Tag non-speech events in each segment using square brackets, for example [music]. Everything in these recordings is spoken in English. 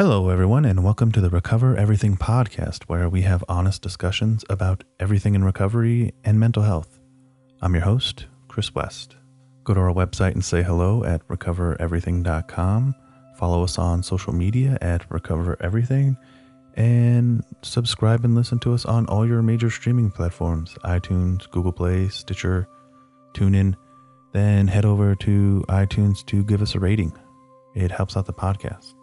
Hello, everyone, and welcome to the Recover Everything podcast, where we have honest discussions about everything in recovery and mental health. I'm your host, Chris West. Go to our website and say hello at recovereverything.com. Follow us on social media at Recover Everything, and subscribe and listen to us on all your major streaming platforms iTunes, Google Play, Stitcher, TuneIn. Then head over to iTunes to give us a rating, it helps out the podcast.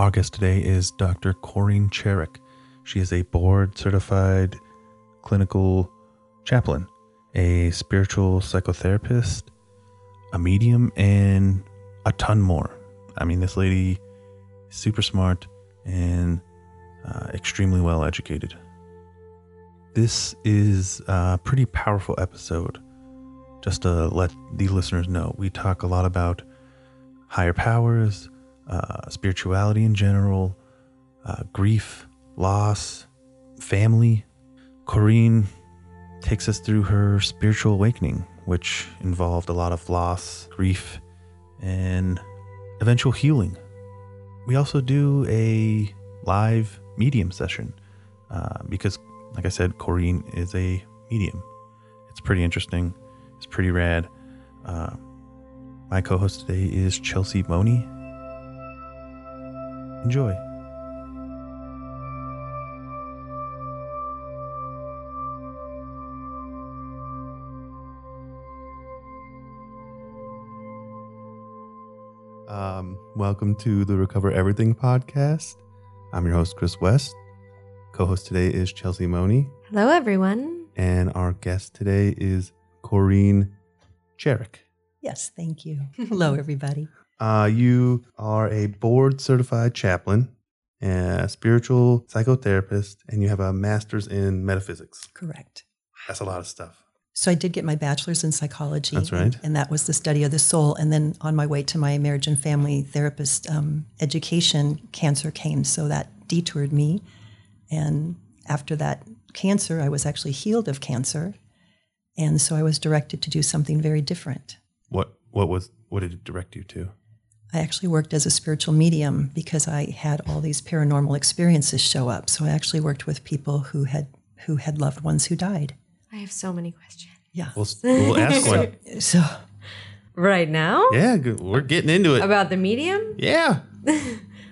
Our guest today is Dr. Corinne Cherick. She is a board certified clinical chaplain, a spiritual psychotherapist, a medium, and a ton more. I mean, this lady is super smart and uh, extremely well educated. This is a pretty powerful episode. Just to let the listeners know, we talk a lot about higher powers, uh, spirituality in general, uh, grief, loss, family. Corinne takes us through her spiritual awakening, which involved a lot of loss, grief, and eventual healing. We also do a live medium session uh, because, like I said, Corinne is a medium. It's pretty interesting, it's pretty rad. Uh, my co host today is Chelsea Money. Enjoy. Um, welcome to the Recover Everything podcast. I'm your host, Chris West. Co host today is Chelsea Money. Hello, everyone. And our guest today is Corinne Cherick. Yes, thank you. Hello, everybody. Uh, you are a board certified chaplain, a spiritual psychotherapist, and you have a master's in metaphysics. Correct. That's a lot of stuff. So I did get my bachelor's in psychology. That's right. And that was the study of the soul. And then on my way to my marriage and family therapist um, education, cancer came. So that detoured me. And after that cancer, I was actually healed of cancer. And so I was directed to do something very different. What what was what did it direct you to? I actually worked as a spiritual medium because I had all these paranormal experiences show up. So I actually worked with people who had who had loved ones who died. I have so many questions. Yeah. We'll, we'll ask [laughs] one. So Right now? Yeah, we're getting into it. About the medium? Yeah. [laughs]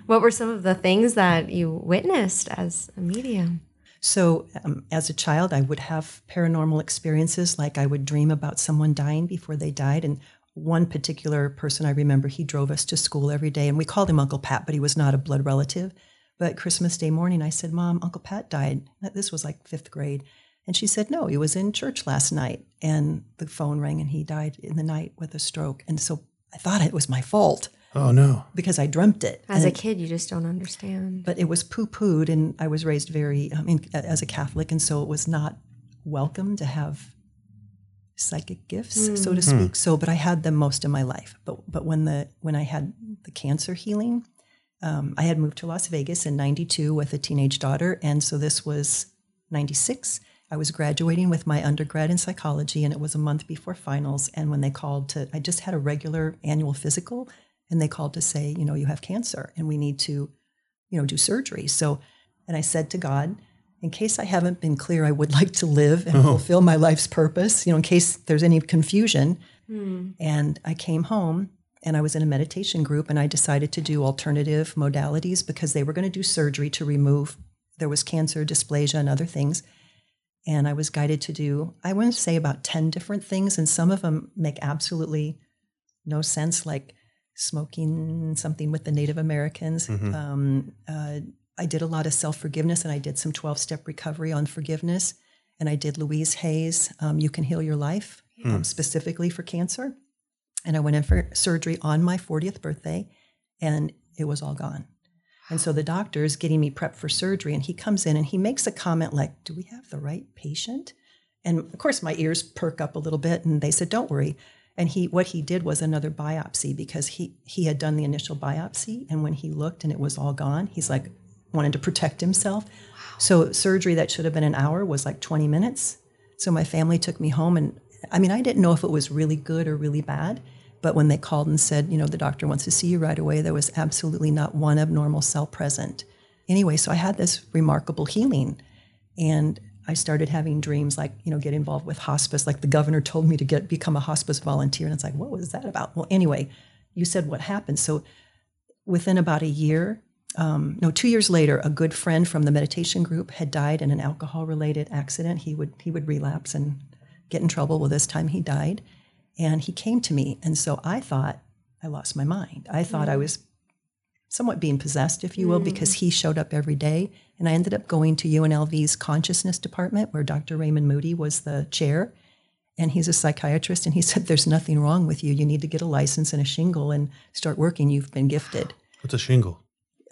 What were some of the things that you witnessed as a medium? So, um, as a child, I would have paranormal experiences, like I would dream about someone dying before they died. And one particular person I remember, he drove us to school every day, and we called him Uncle Pat, but he was not a blood relative. But Christmas Day morning, I said, Mom, Uncle Pat died. This was like fifth grade. And she said, No, he was in church last night. And the phone rang, and he died in the night with a stroke. And so I thought it was my fault Oh no. because I dreamt it. As And a kid, you just don't understand. but it was poo pooed, and I was raised very, I mean, as a Catholic, and so it was not welcome to have psychic gifts, so to speak. So, but I had them most of my life. But but when the when I had the cancer healing, um, I had moved to Las Vegas in '92 with a teenage daughter, and so this was '96. I was graduating with my undergrad in psychology, and it was a month before finals. And when they called to, I just had a regular annual physical, and they called to say, you know, you have cancer, and we need to you know, do surgery. So, and I said to God, in case I haven't been clear, I would [laughs] like to live and fulfill my life's purpose, you know, in case there's any confusion. And I came home and I was in a meditation group and I decided to do alternative modalities because they were going to do surgery to remove, there was cancer, dysplasia, and other things. And I was guided to do, I want to say about 10 different things, and some of them make absolutely no sense, like smoking something with the Native Americans. Um, uh, I did a lot of self forgiveness and I did some 12 step recovery on forgiveness. And I did Louise Hay's, um, You Can Heal Your Life, um, specifically for cancer. And I went in for surgery on my 40th birthday and it was all gone. And so the doctor is getting me prepped for surgery and he comes in and he makes a comment like, Do we have the right patient? And of course, my ears perk up a little bit and they said, Don't worry. And he, what he did was another biopsy because he, he had done the initial biopsy. And when he looked and it was all gone, he's like, wanted to protect himself. So surgery that should have been an hour was like 20 minutes. So my family took me home and I mean, I didn't know if it was really good or really bad, But when they called and said, you know, the doctor wants to see you right away, there was absolutely not one abnormal cell present. Anyway, so I had this remarkable healing. And I started having dreams like, you know, get involved with hospice. Like the governor told me to get become a hospice volunteer. And it's like, what was that about? Well, anyway, you said what happened. So within about a year, um, no, two years later, a good friend from the meditation group had died in an alcohol-related accident. He would he would relapse and get in trouble. Well, this time he died, and he came to me, and so I thought I lost my mind. I thought mm. I was somewhat being possessed, if you will, mm. because he showed up every day, and I ended up going to UNLV's consciousness department, where Dr. Raymond Moody was the chair, and he's a psychiatrist, and he [laughs] said, "There's nothing wrong with you. You need to get a license and a shingle and start working. You've been gifted." What's a shingle?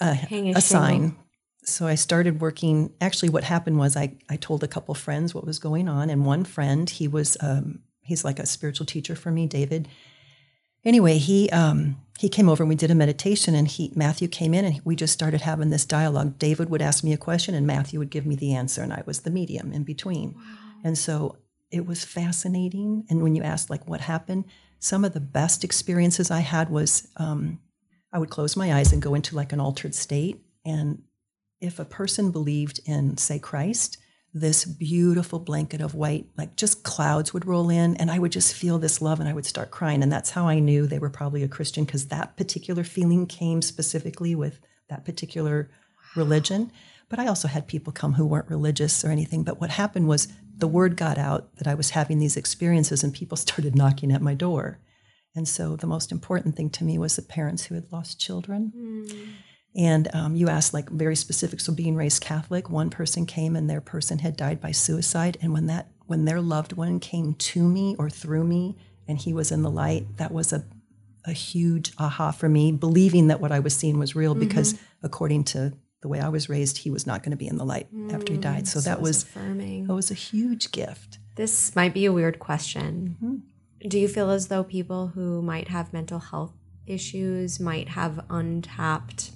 A, a sign. So I started working. Actually, what happened was I, I told a couple friends what was going on, and one friend he was um, he's like a spiritual teacher for me, David. Anyway, he um, he came over and we did a meditation, and he Matthew came in and we just started having this dialogue. David would ask me a question, and Matthew would give me the answer, and I was the medium in between. Wow. And so it was fascinating. And when you asked like what happened, some of the best experiences I had was um, I would close my eyes and go into like an altered state. And if a person believed in, say, Christ, this beautiful blanket of white, like just clouds would roll in, and I would just feel this love and I would start crying. And that's how I knew they were probably a Christian because that particular feeling came specifically with that particular religion. But I also had people come who weren't religious or anything. But what happened was the word got out that I was having these experiences, and people [laughs] started knocking at my door. And so the most important thing to me was the parents who had lost children. Mm. And um, you asked like very specific. So being raised Catholic, one person came and their person had died by suicide. And when that when their loved one came to me or through me and he was in the light, that was a a huge aha for me, believing that what I was seeing was real mm-hmm. because according to the way I was raised, he was not going to be in the light mm, after he died. So, so that was affirming. That was a huge gift. This might be a weird question. Mm-hmm. Do you feel as though people who might have mental health issues might have untapped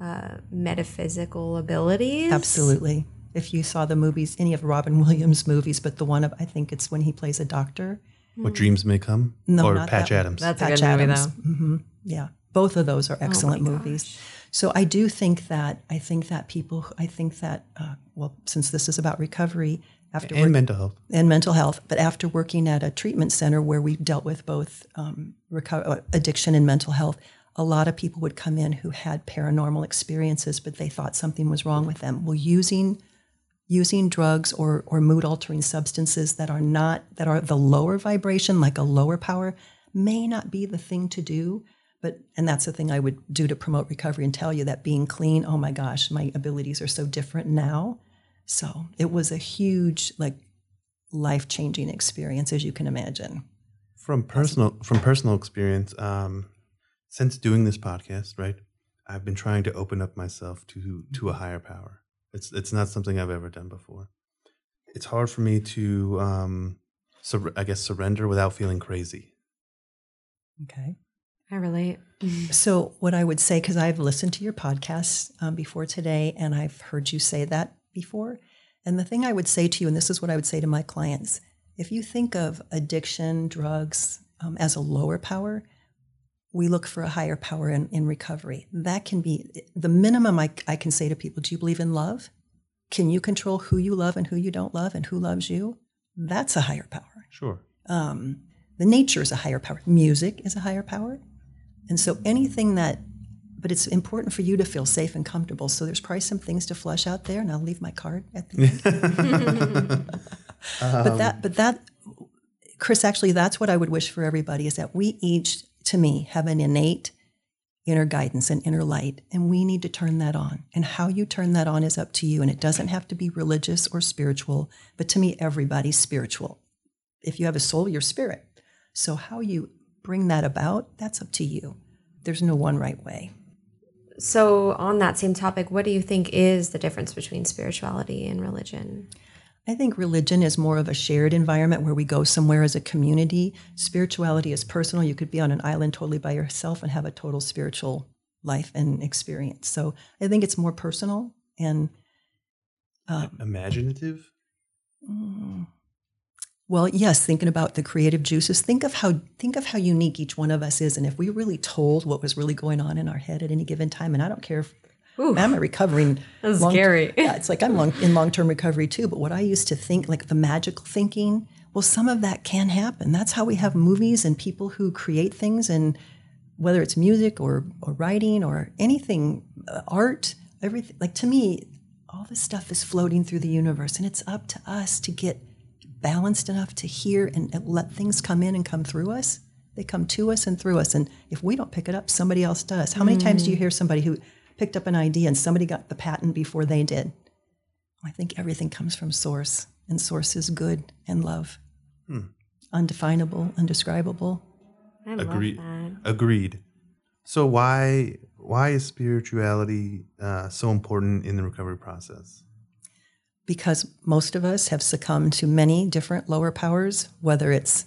uh, metaphysical abilities? Absolutely. If you saw the movies, any of Robin Williams' movies, but the one of I think it's when he plays a doctor. What dreams may come? No, or not Patch that Adams. That's Patch a good Adams. movie, though. Mm-hmm. Yeah, both of those are oh excellent oh movies. So I do think that I think that people I think that uh, well, since this is about recovery, after and work, mental health and mental health. But after working at a treatment center where we dealt with both um, reco- uh, addiction and mental health, a lot of people would come in who had paranormal experiences, but they thought something was wrong with them. Well, using using drugs or or mood altering substances that are not that are the lower vibration, like a lower power, may not be the thing to do. But and that's the thing I would do to promote recovery and tell you that being clean, oh my gosh, my abilities are so different now so it was a huge, like, life changing experience, as you can imagine. From personal from personal experience, um, since doing this podcast, right, I've been trying to open up myself to to a higher power. It's it's not something I've ever done before. It's hard for me to, um, sur- I guess, surrender without feeling crazy. Okay. I relate. So, what I would say, because I've listened to your podcast um, before today, and I've heard you say that before. And the thing I would say to you, and this is what I would say to my clients if you think of addiction, drugs um, as a lower power, we look for a higher power in, in recovery. That can be the minimum I, I can say to people do you believe in love? Can you control who you love and who you don't love and who loves you? That's a higher power. Sure. Um, the nature is a higher power. Music is a higher power. And so anything that but it's important for you to feel safe and comfortable. So there's probably some things to flush out there, and I'll leave my card at the end. um, [laughs] but that, but that, Chris, actually, that's what I would wish for everybody is that we each, to me, have an innate inner guidance and inner light, and we need to turn that on. And how you turn that on is up to you, and it doesn't have to be religious or spiritual. But to me, everybody's spiritual. If you have a soul, you're spirit. So how you bring that about, that's up to you. There's no one right way. So, on that same topic, what do you think is the difference between spirituality and religion? I think religion is more of a shared environment where we go somewhere as a community. Spirituality is personal. You could be on an island totally by yourself and have a total spiritual life and experience. So I think it's more personal and um, imaginative. Mm, Well, yes, thinking about the creative juices, think of how think of how unique each one of us is and if we really told what was really going on in our head at any given time and I don't care if I'm a recovering [laughs] That's long- scary. [laughs] Yeah, it's like I'm long, in long-term recovery too, but what I used to think like the magical thinking, well some of that can happen. That's how we have movies and people who create things and whether it's music or or writing or anything uh, art, everything like to me all this stuff is floating through the universe and it's up to us to get balanced enough to hear and, and let things come in and come through us they come to us and through us and if we don't pick it up somebody else does how many times do you hear somebody who picked up an idea and somebody got the patent before they did i think everything comes from source and source is good and love undefinable undescribable I love Agreed. that. Agreed. So why why is spirituality uh, so important in the recovery process? Because most of us have succumbed to many different lower powers, whether it's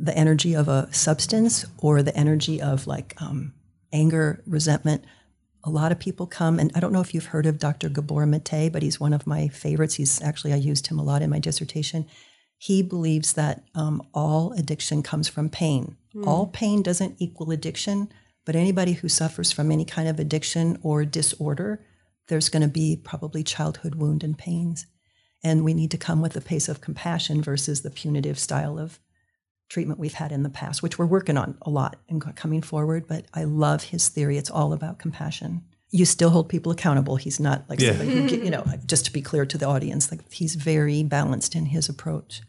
the energy of a substance or the energy of like um, anger, resentment. A lot of people come, and I don't know if you've heard of Dr. Gabor Mate, but he's one of my favorites. He's actually, I used him a lot in my dissertation. He believes that um, all addiction comes from pain. All pain doesn't equal addiction, but anybody who suffers from any kind of addiction or disorder, there's going to be probably childhood wound and pains. And we need to come with a pace of compassion versus the punitive style of treatment we've had in the past, which we're working on a lot and coming forward. But I love his theory. It's all about compassion. You still hold people accountable. He's not like Yeah. somebody who, you know, just to be clear to the audience, like he's very balanced in his approach.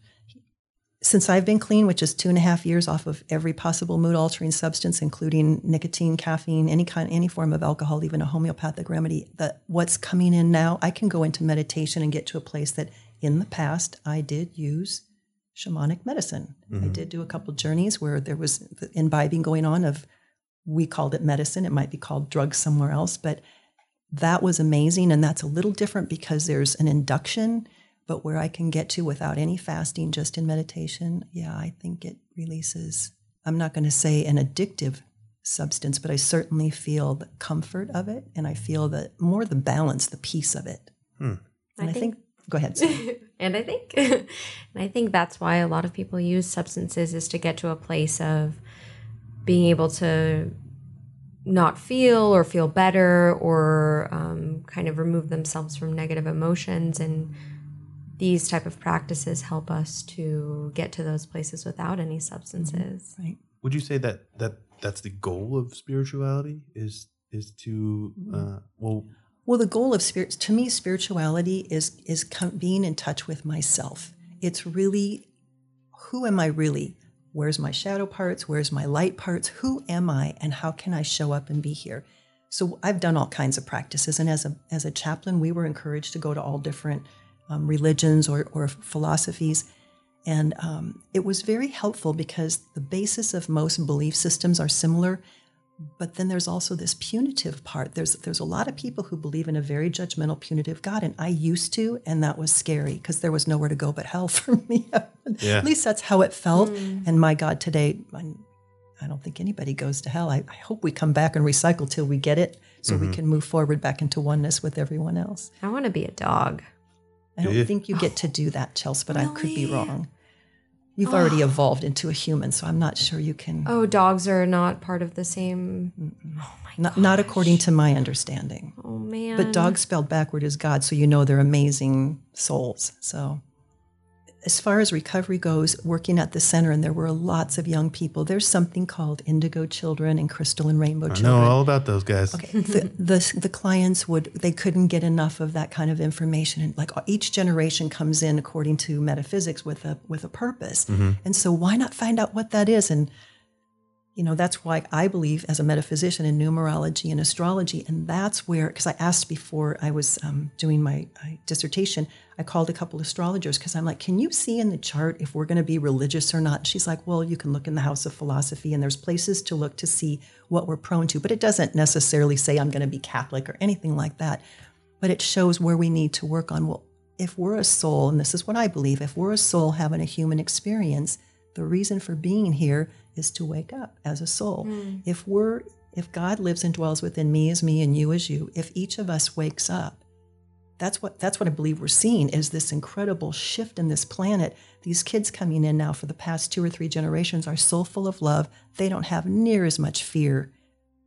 Since I've been clean, which is two and a half years off of every possible mood altering substance, including nicotine, caffeine, any kind, any form of alcohol, even a homeopathic remedy, that what's coming in now, I can go into meditation and get to a place that in the past I did use shamanic medicine. I mm-hmm. did do a couple journeys where there was the imbibing going on of we called it medicine. It might be called drugs somewhere else, but that was amazing. And that's a little different because there's an induction, but where I can get to without any fasting, just in meditation, yeah, I think it releases, I'm not going to say an addictive substance, but I certainly feel the comfort of it. And I feel the more the balance, the peace of it. And I, I think, think- go ahead. [laughs] And I think [laughs] and I think that's why a lot of people use substances is to get to a place of being able to not feel or feel better or um, kind of remove themselves from negative emotions and these type of practices help us to get to those places without any substances right. Would you say that that that's the goal of spirituality is is to uh, well Well, the goal of spirit, to me, spirituality is is com- being in touch with myself. It's really, who am I really? Where's my shadow parts? Where's my light parts? Who am I, and how can I show up and be here? So I've done all kinds of practices, and as a as a chaplain, we were encouraged to go to all different um, religions or or philosophies. And um, it was very helpful because the basis of most belief systems are similar, but then there's also this punitive part. There's there's a lot of people who believe in a very judgmental, punitive God, and I used to, and that was scary because there was nowhere to go but hell [laughs] for me. Yeah. At least that's how it felt. And my God, today, I, I don't think anybody goes to hell. I, I hope we come back and recycle till we get it, so we can move forward back into oneness with everyone else. I want to be a dog I don't Yeah. think you get to do that, Chelsea, but I could be Really? wrong. You've already ah. evolved into a human, so I'm not sure you can. oh dogs are not part of the same Oh my not, not according to my understanding. oh man But dog spelled backward is God, so you know they're amazing souls. So, as far as recovery goes, working at the center, and there were lots of young people. There's something called Indigo Children and Crystal and Rainbow I know Children. all about those guys. the, the the clients would they couldn't get enough of that kind of information and like each generation comes in according to metaphysics with a with a purpose mm-hmm. and so why not find out what that is and you know that's why i believe as a metaphysician in numerology and astrology and that's where because i asked before i was um, doing my uh, dissertation i called a couple astrologers because i'm like can you see in the chart if we're going to be religious or not? She's like well you can look in the house of philosophy and there's places to look to see what we're prone to but it doesn't necessarily say i'm going to be catholic or anything like that but it shows where we need to work on well if we're a soul and this is what i believe if we're a soul having a human experience the reason for being here is to wake up as a soul hmm. if we're if god lives and dwells within me as me and you as you if each of us wakes up that's what that's what I believe we're seeing is this incredible shift in this planet. These kids coming in now for the past two or three generations are so full of love. They don't have near as much fear.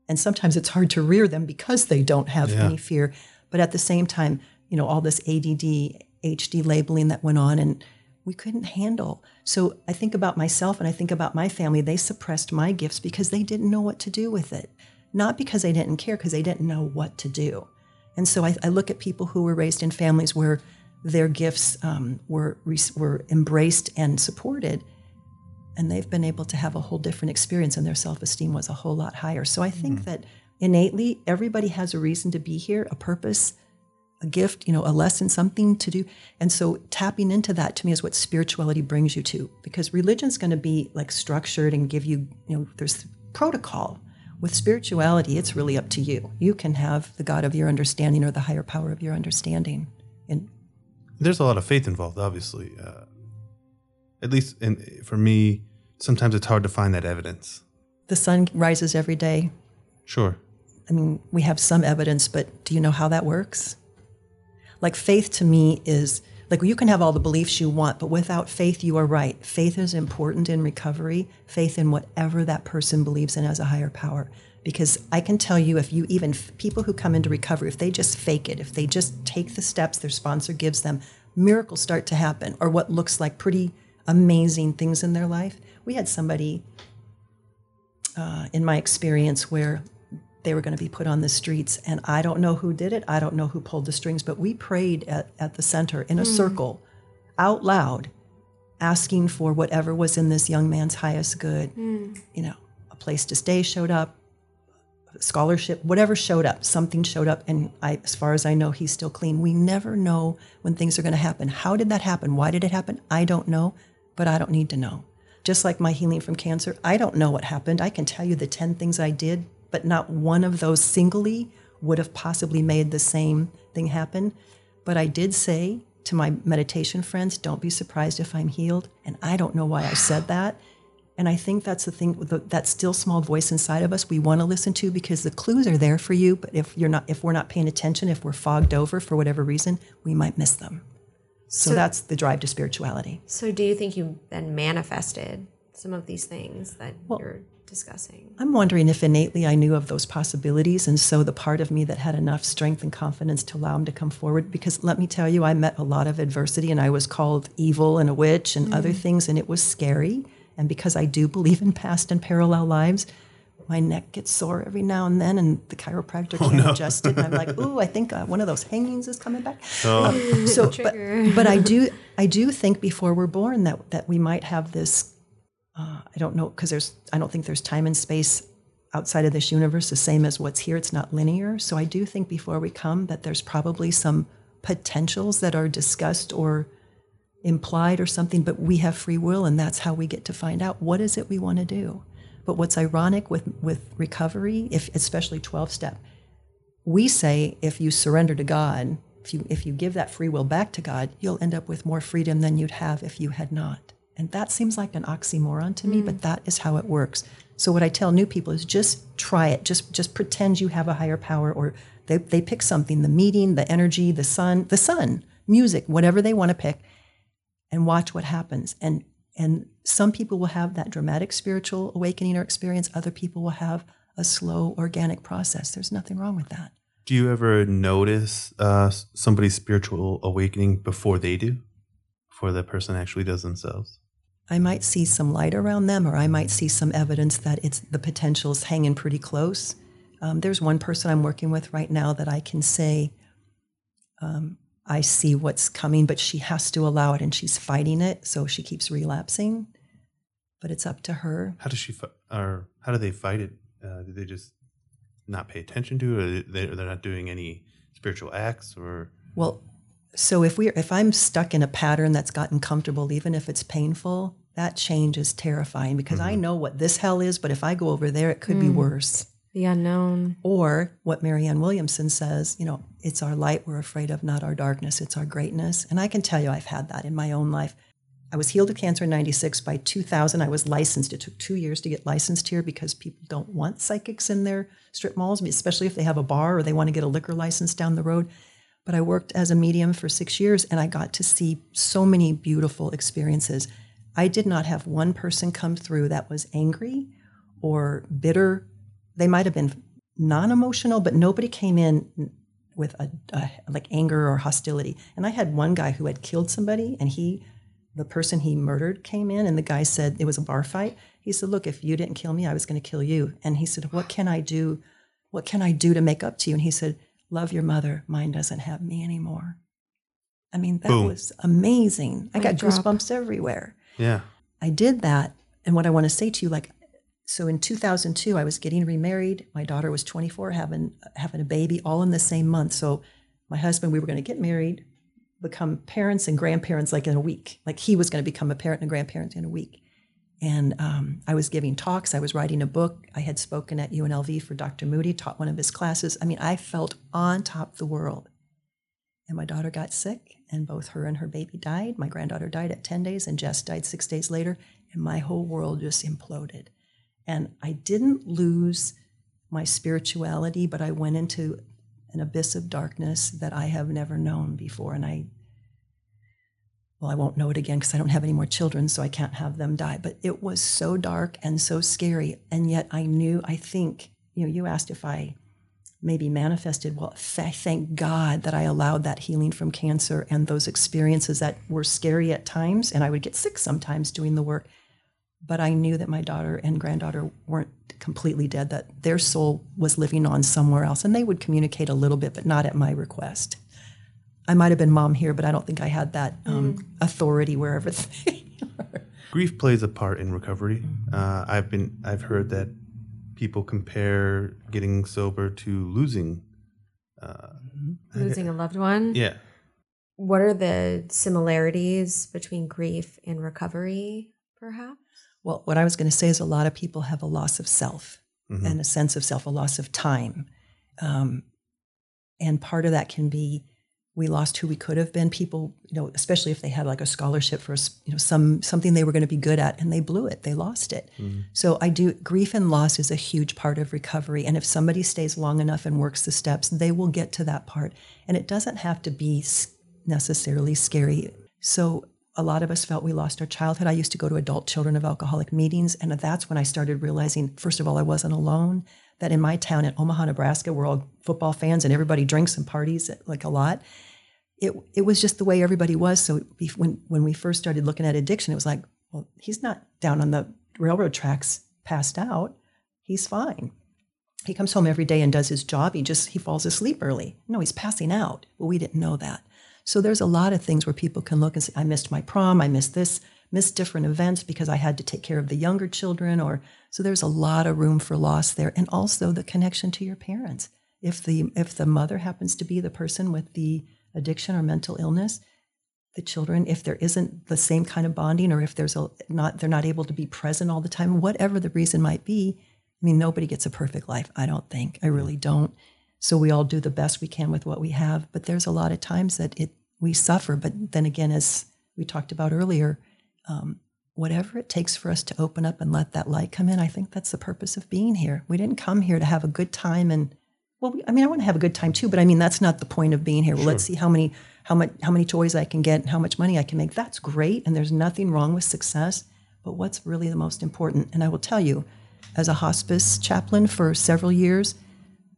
And sometimes it's hard to rear them because they don't have Yeah. any fear. But at the same time, you know, all this ADD, HD labeling that went on and we couldn't handle. So I think about myself and I think about my family. They suppressed my gifts because they didn't know what to do with it. Not because they didn't care, because they didn't know what to do. And so I, I look at people who were raised in families where their gifts um, were were embraced and supported, and they've been able to have a whole different experience, and their self esteem was a whole lot higher. So I think that innately, everybody has a reason to be here, a purpose, a gift, you know, a lesson, something to do. And so tapping into that to me is what spirituality brings you to, because religion's going to be like structured and give you, you know, there's protocol. With spirituality, it's really up to you. You can have the God of your understanding or the higher power of your understanding. And There's a lot of faith involved, obviously. Uh, at least in, for me, sometimes it's hard to find that evidence. the sun rises every day. Sure. I mean, we have some evidence, but do you know how that works? Like faith to me is like you can have all the beliefs you want, but without faith, you are right. Faith is important in recovery, faith in whatever that person believes in as a higher power. Because I can tell you, if you even people who come into recovery, if they just fake it, if they just take the steps their sponsor gives them, miracles start to happen, or what looks like pretty amazing things in their life. We had somebody uh, in my experience where they were going to be put on the streets and i don't know who did it i don't know who pulled the strings but we prayed at, at the center in a hmm. circle out loud asking for whatever was in this young man's highest good hmm. you know a place to stay showed up scholarship whatever showed up something showed up and I, as far as i know he's still clean. We never know when things are going to happen. How did that happen? Why did it happen? I don't know but i don't need to know. Just like my healing from cancer i don't know what happened. I can tell you the 10 things i did but not one of those singly would have possibly made the same thing happen but i did say to my meditation friends don't be surprised if i'm healed and i don't know why i said that and I think that's the thing, that still small voice inside of us we want to listen to because the clues are there for you. But if you're not, if we're not paying attention, if we're fogged over for whatever reason, we might miss them. So, So- that's the drive to spirituality. So, do you think you then manifested some of these things that you're discussing? I'm wondering if innately I knew of those possibilities, and so the part of me that had enough strength and confidence to allow him to come forward. Because let me tell you, I met a lot of adversity, and I was called evil and a witch and other things, and it was scary. And because I do believe in past and parallel lives, my neck gets sore every now and then, and the chiropractor can't adjust it. And I'm like, [laughs] ooh, I think uh, one of those hangings is coming back. Um, so, but, but I do, [laughs] I do think before we're born that that we might have this. Uh, I don't know because there's, I don't think there's time and space outside of this universe the same as what's here. It's not linear. So I do think before we come that there's probably some potentials that are discussed or implied or something, but we have free will, and that's how we get to find out what is it we want to do. But what's ironic with with recovery, if especially twelve step, we say if you surrender to God, if you if you give that free will back to God, you'll end up with more freedom than you'd have if you had not. And that seems like an oxymoron to me, but that is how it works. So what I tell new people is just try it. Just just pretend you have a higher power or they, they pick something, the meeting, the energy, the sun, the sun, music, whatever they want to pick, and watch what happens. And and some people will have that dramatic spiritual awakening or experience. Other people will have a slow organic process. There's nothing wrong with that. Do you ever notice uh, somebody's spiritual awakening before they do? Before that person actually does themselves? I might see some light around them, or I might see some evidence that it's the potential's hanging pretty close. Um, there's one person I'm working with right now that I can say, um, I see what's coming, but she has to allow it, and she's fighting it, so she keeps relapsing. But it's up to her. How does she, fi- or how do they fight it? Uh, do they just not pay attention to it? Or they, they're not doing any spiritual acts or? Well, so if we if I'm stuck in a pattern that's gotten comfortable, even if it's painful, that change is terrifying because I mm-hmm. know what this hell is, but if I go over there, it could be mm. worse. The unknown. Or what Marianne Williamson says, you know, it's our light we're afraid of, not our darkness. It's our greatness. And I can tell you, I've had that in my own life. I was healed of cancer in 96. By 2000, I was licensed. It took two years to get licensed here because people don't want psychics in their strip malls, especially if they have a bar or they want to get a liquor license down the road. But I worked as a medium for six years and I got to see so many beautiful experiences. I did not have one person come through that was angry or bitter. They might have been non emotional, but nobody came in with a, a, like anger or hostility. And I had one guy who had killed somebody and he the person he murdered came in and the guy said it was a bar fight. He said, "Look, if you didn't kill me, I was going to kill you." And he said, "What can I do? What can I do to make up to you?" And he said, "Love your mother. Mine doesn't have me anymore." I mean, that Boom. was amazing. I got drop. goosebumps everywhere. Yeah. I did that. And what I want to say to you, like, so in 2002, I was getting remarried. My daughter was 24, having having a baby, all in the same month. So my husband, we were going to get married, become parents and grandparents like in a week. Like he was going to become a parent and a grandparent in a week. And um, I was giving talks. I was writing a book. I had spoken at UNLV for Dr. Moody, taught one of his classes. I mean, I felt on top of the world. And my daughter got sick, and both her and her baby died. My granddaughter died at 10 days, and Jess died six days later. And my whole world just imploded. And I didn't lose my spirituality, but I went into an abyss of darkness that I have never known before. And I, well, I won't know it again because I don't have any more children, so I can't have them die. But it was so dark and so scary. And yet I knew, I think, you know, you asked if I maybe manifested. Well, th- thank God that I allowed that healing from cancer and those experiences that were scary at times. And I would get sick sometimes doing the work. But I knew that my daughter and granddaughter weren't completely dead, that their soul was living on somewhere else. And they would communicate a little bit, but not at my request. I might have been mom here, but I don't think I had that um, authority wherever they [laughs] are. Grief plays a part in recovery. Uh, I've been I've heard that people compare getting sober to losing. Uh, Losing a loved one. yeah. What are the similarities between grief and recovery, perhaps? Well, what I was going to say is a lot of people have a loss of self and a sense of self, a loss of time. Um, and part of that can be we lost who we could have been. People, you know, especially if they had like a scholarship for, you know, some something they were going to be good at and they blew it, they lost it. Mm-hmm. So I do grief and loss is a huge part of recovery. And if somebody stays long enough and works the steps, they will get to that part. And it doesn't have to be necessarily scary. So a lot of us felt we lost our childhood. I used to go to adult children of alcoholic meetings, and that's when I started realizing, first of all, I wasn't alone. That in my town in Omaha, Nebraska, we're all football fans and everybody drinks and parties like a lot. It it was just the way everybody was. So when when we first started looking at addiction, it was like, well, he's not down on the railroad tracks, passed out. He's fine. He comes home every day and does his job. He just he falls asleep early. No, he's passing out. Well, we didn't know that. So there's a lot of things where people can look and say, I missed my prom, I missed this, missed different events because I had to take care of the younger children, or so there's a lot of room for loss there. And also the connection to your parents. If the if the mother happens to be the person with the addiction or mental illness, the children, if there isn't the same kind of bonding, or if there's a not they're not able to be present all the time, whatever the reason might be, I mean, nobody gets a perfect life. I don't think. I really don't. So we all do the best we can with what we have. But there's a lot of times that it we suffer. But then again, as we talked about earlier, um, whatever it takes for us to open up and let that light come in, I think that's the purpose of being here. We didn't come here to have a good time and well, I mean, I want to have a good time too, but I mean, that's not the point of being here. Well, let's see how many how much how many toys I can get and how much money I can make. That's great, and there's nothing wrong with success. But what's really the most important? And I will tell you, as a hospice chaplain for several years,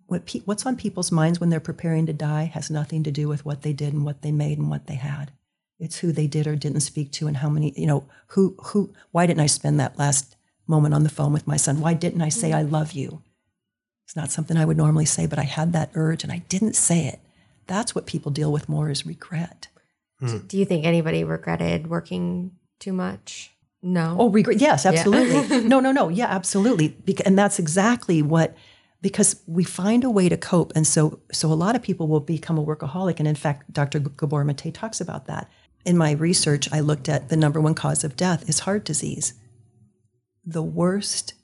what pe- what's on people's minds when they're preparing to die has nothing to do with what they did and what they made and what they had. It's who they did or didn't speak to and how many, you know, who who why didn't I spend that last moment on the phone with my son? Why didn't I say mm. I love you? It's not something I would normally say, but I had that urge and I didn't say it. That's what people deal with more is regret. Hmm. Do you think anybody regretted working too much? No. Oh, regret. Yes, absolutely. [laughs] no, no, no. Yeah, absolutely. Bec- and that's exactly what because we find a way to cope. And so so a lot of people will become a workaholic. And in fact, Dr. Gabor Mate talks about that. In my research, I looked at the number one cause of death is heart disease. The worst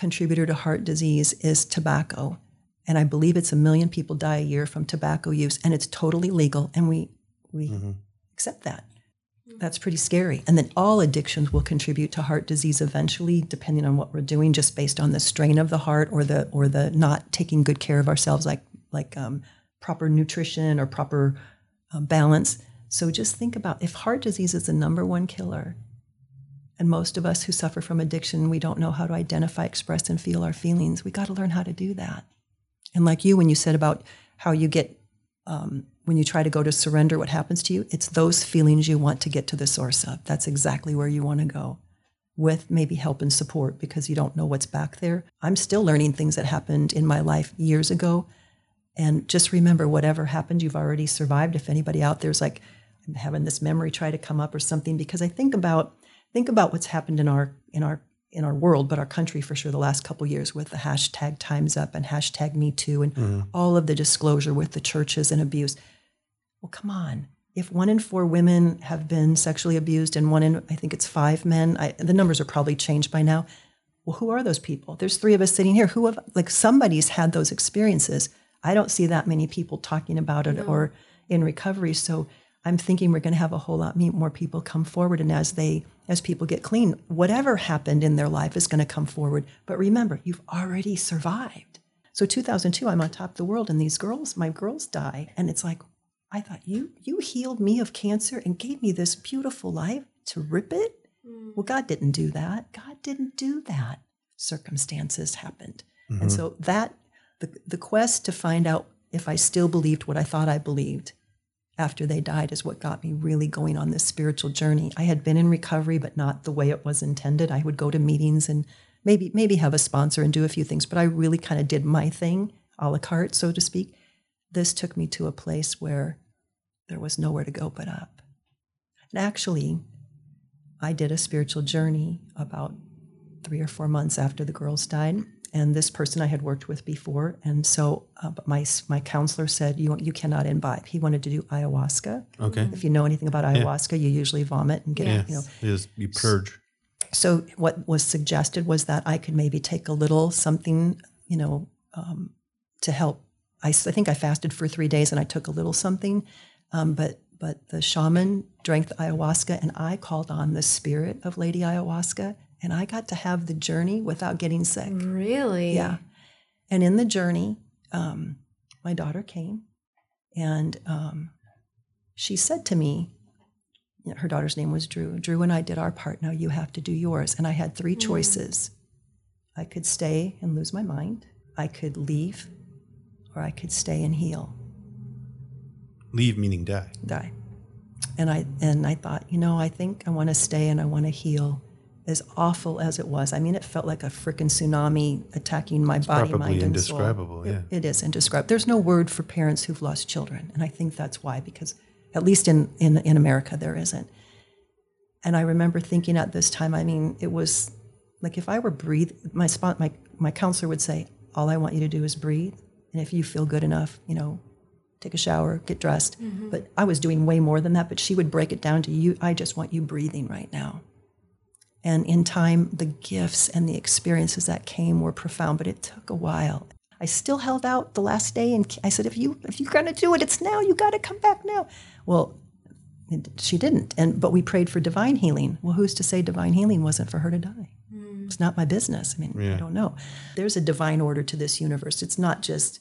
contributor to heart disease is tobacco. And I believe it's a million people die a year from tobacco use, and it's totally legal, and we we accept that. That's pretty scary. And then all addictions will contribute to heart disease eventually, depending on what we're doing, just based on the strain of the heart or the or the not taking good care of ourselves, like like um, proper nutrition or proper uh, balance. So just think about if heart disease is the number one killer, and most of us who suffer from addiction, we don't know how to identify, express, and feel our feelings. We got to learn how to do that. And like you, when you said about how you get, um, when you try to go to surrender, what happens to you? It's those feelings you want to get to the source of. That's exactly where you want to go with maybe help and support because you don't know what's back there. I'm still learning things that happened in my life years ago. And just remember, whatever happened, you've already survived. If anybody out there's like, I'm having this memory try to come up or something, because I think about think about what's happened in our in our in our world, but our country for sure the last couple years with the hashtag Times Up and hashtag Me Too and mm. all of the disclosure with the churches and abuse. Well, come on. If one in four women have been sexually abused and one in, I think it's five men, I, the numbers are probably changed by now. Well, who are those people? There's three of us sitting here. Who have, like, somebody's had those experiences. I don't see that many people talking about it no. or in recovery. So I'm thinking we're going to have a whole lot more people come forward. And as they, as people get clean, whatever happened in their life is going to come forward. But remember, you've already survived. So 2002, I'm on top of the world, and these girls, my girls die, and it's like, I thought you you healed me of cancer and gave me this beautiful life to rip it. Mm. Well, God didn't do that. God didn't do that. Circumstances happened, mm-hmm. and so that the the quest to find out if I still believed what I thought I believed after they died is what got me really going on this spiritual journey. I had been in recovery, but not the way it was intended. I would go to meetings and maybe maybe have a sponsor and do a few things, but I really kind of did my thing, a la carte, so to speak. This took me to a place where there was nowhere to go but up. And actually, I did a spiritual journey about three or four months after the girls died and this person I had worked with before, and so uh, my my counselor said you you cannot imbibe. He wanted to do ayahuasca. Okay. If you know anything about ayahuasca, yeah. you usually vomit and get yeah. you know. Is you purge. So what was suggested was that I could maybe take a little something, you know, um, to help. I, I think I fasted for three days and I took a little something, um, but but the shaman drank the ayahuasca and I called on the spirit of Lady Ayahuasca and I got to have the journey without getting sick. Really? Yeah. And in the journey, um, my daughter came, and um, she said to me, you know, her daughter's name was Drew. Drew and I did our part. Now you have to do yours. And I had three mm. choices. I could stay and lose my mind. I could leave, or I could stay and heal. Leave meaning die. Die. And I and I thought, you know, I think I want to stay and I want to heal as awful as it was. I mean, it felt like a freaking tsunami attacking my it's body, mind, and soul. indescribable. Yeah, it, it is indescribable. There's no word for parents who've lost children, and I think that's why, because at least in in in America there isn't. And I remember thinking at this time, I mean, it was like if I were breathe, my spot, my my counselor would say, all I want you to do is breathe, and if you feel good enough, you know, take a shower, get dressed. Mm-hmm. But I was doing way more than that. But she would break it down to you. I just want you breathing right now. And in time, the gifts and the experiences that came were profound, but it took a while. I still held out the last day, and I said, "If you if you're going to do it, it's now. You got to come back now." Well, she didn't, and but we prayed for divine healing. Well, who's to say divine healing wasn't for her to die? Mm. It's not my business. I mean, yeah. I don't know. There's a divine order to this universe. It's not just.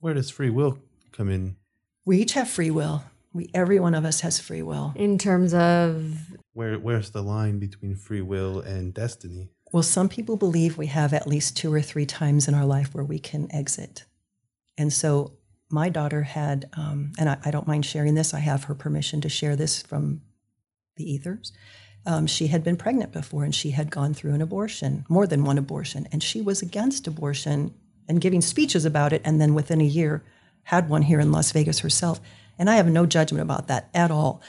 Where does free will come in? We each have free will. We every one of us has free will. In terms of where where's the line between free will and destiny? Well, some people believe we have at least two or three times in our life where we can exit. And so my daughter had, um, and I, I, don't mind sharing this, I have her permission to share this from the ethers. Um, she had been pregnant before and she had gone through an abortion, more than one abortion, and she was against abortion and giving speeches about it. And then within a year, had one here in Las Vegas herself. And I have no judgment about that at all.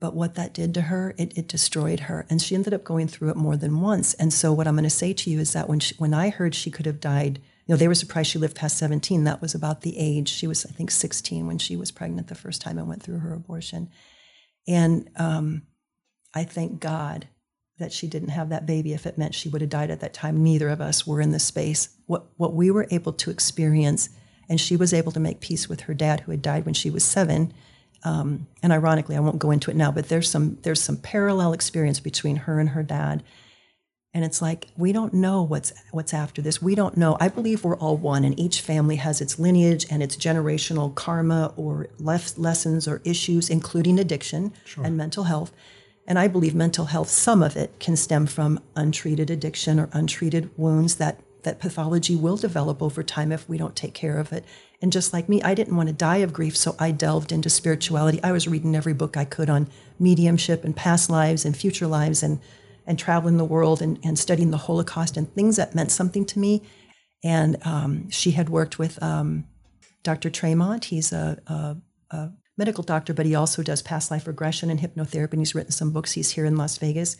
But what that did to her, it, it destroyed her. And she ended up going through it more than once. And so, what I'm going to say to you is that when, she, when I heard she could have died, you know, they were surprised she lived past 17. That was about the age. She was, I think, 16 when she was pregnant the first time and went through her abortion. And um, I thank God that she didn't have that baby if it meant she would have died at that time. Neither of us were in the space. What, what we were able to experience, and she was able to make peace with her dad who had died when she was seven um, and ironically, I won't go into it now, but there's some there's some parallel experience between her and her dad. And it's like we don't know what's what's after this. We don't know. I believe we're all one, and each family has its lineage and its generational karma or lef- lessons or issues, including addiction and mental health. And I believe mental health, some of it can stem from untreated addiction or untreated wounds that that pathology will develop over time if we don't take care of it. And just like me, I didn't want to die of grief, so I delved into spirituality. I was reading every book I could on mediumship and past lives and future lives and and traveling the world and, and studying the Holocaust and things that meant something to me. And um, she had worked with um, Dr. Tremont. He's a, a, a medical doctor, but he also does past life regression and hypnotherapy. And he's written some books. He's here in Las Vegas.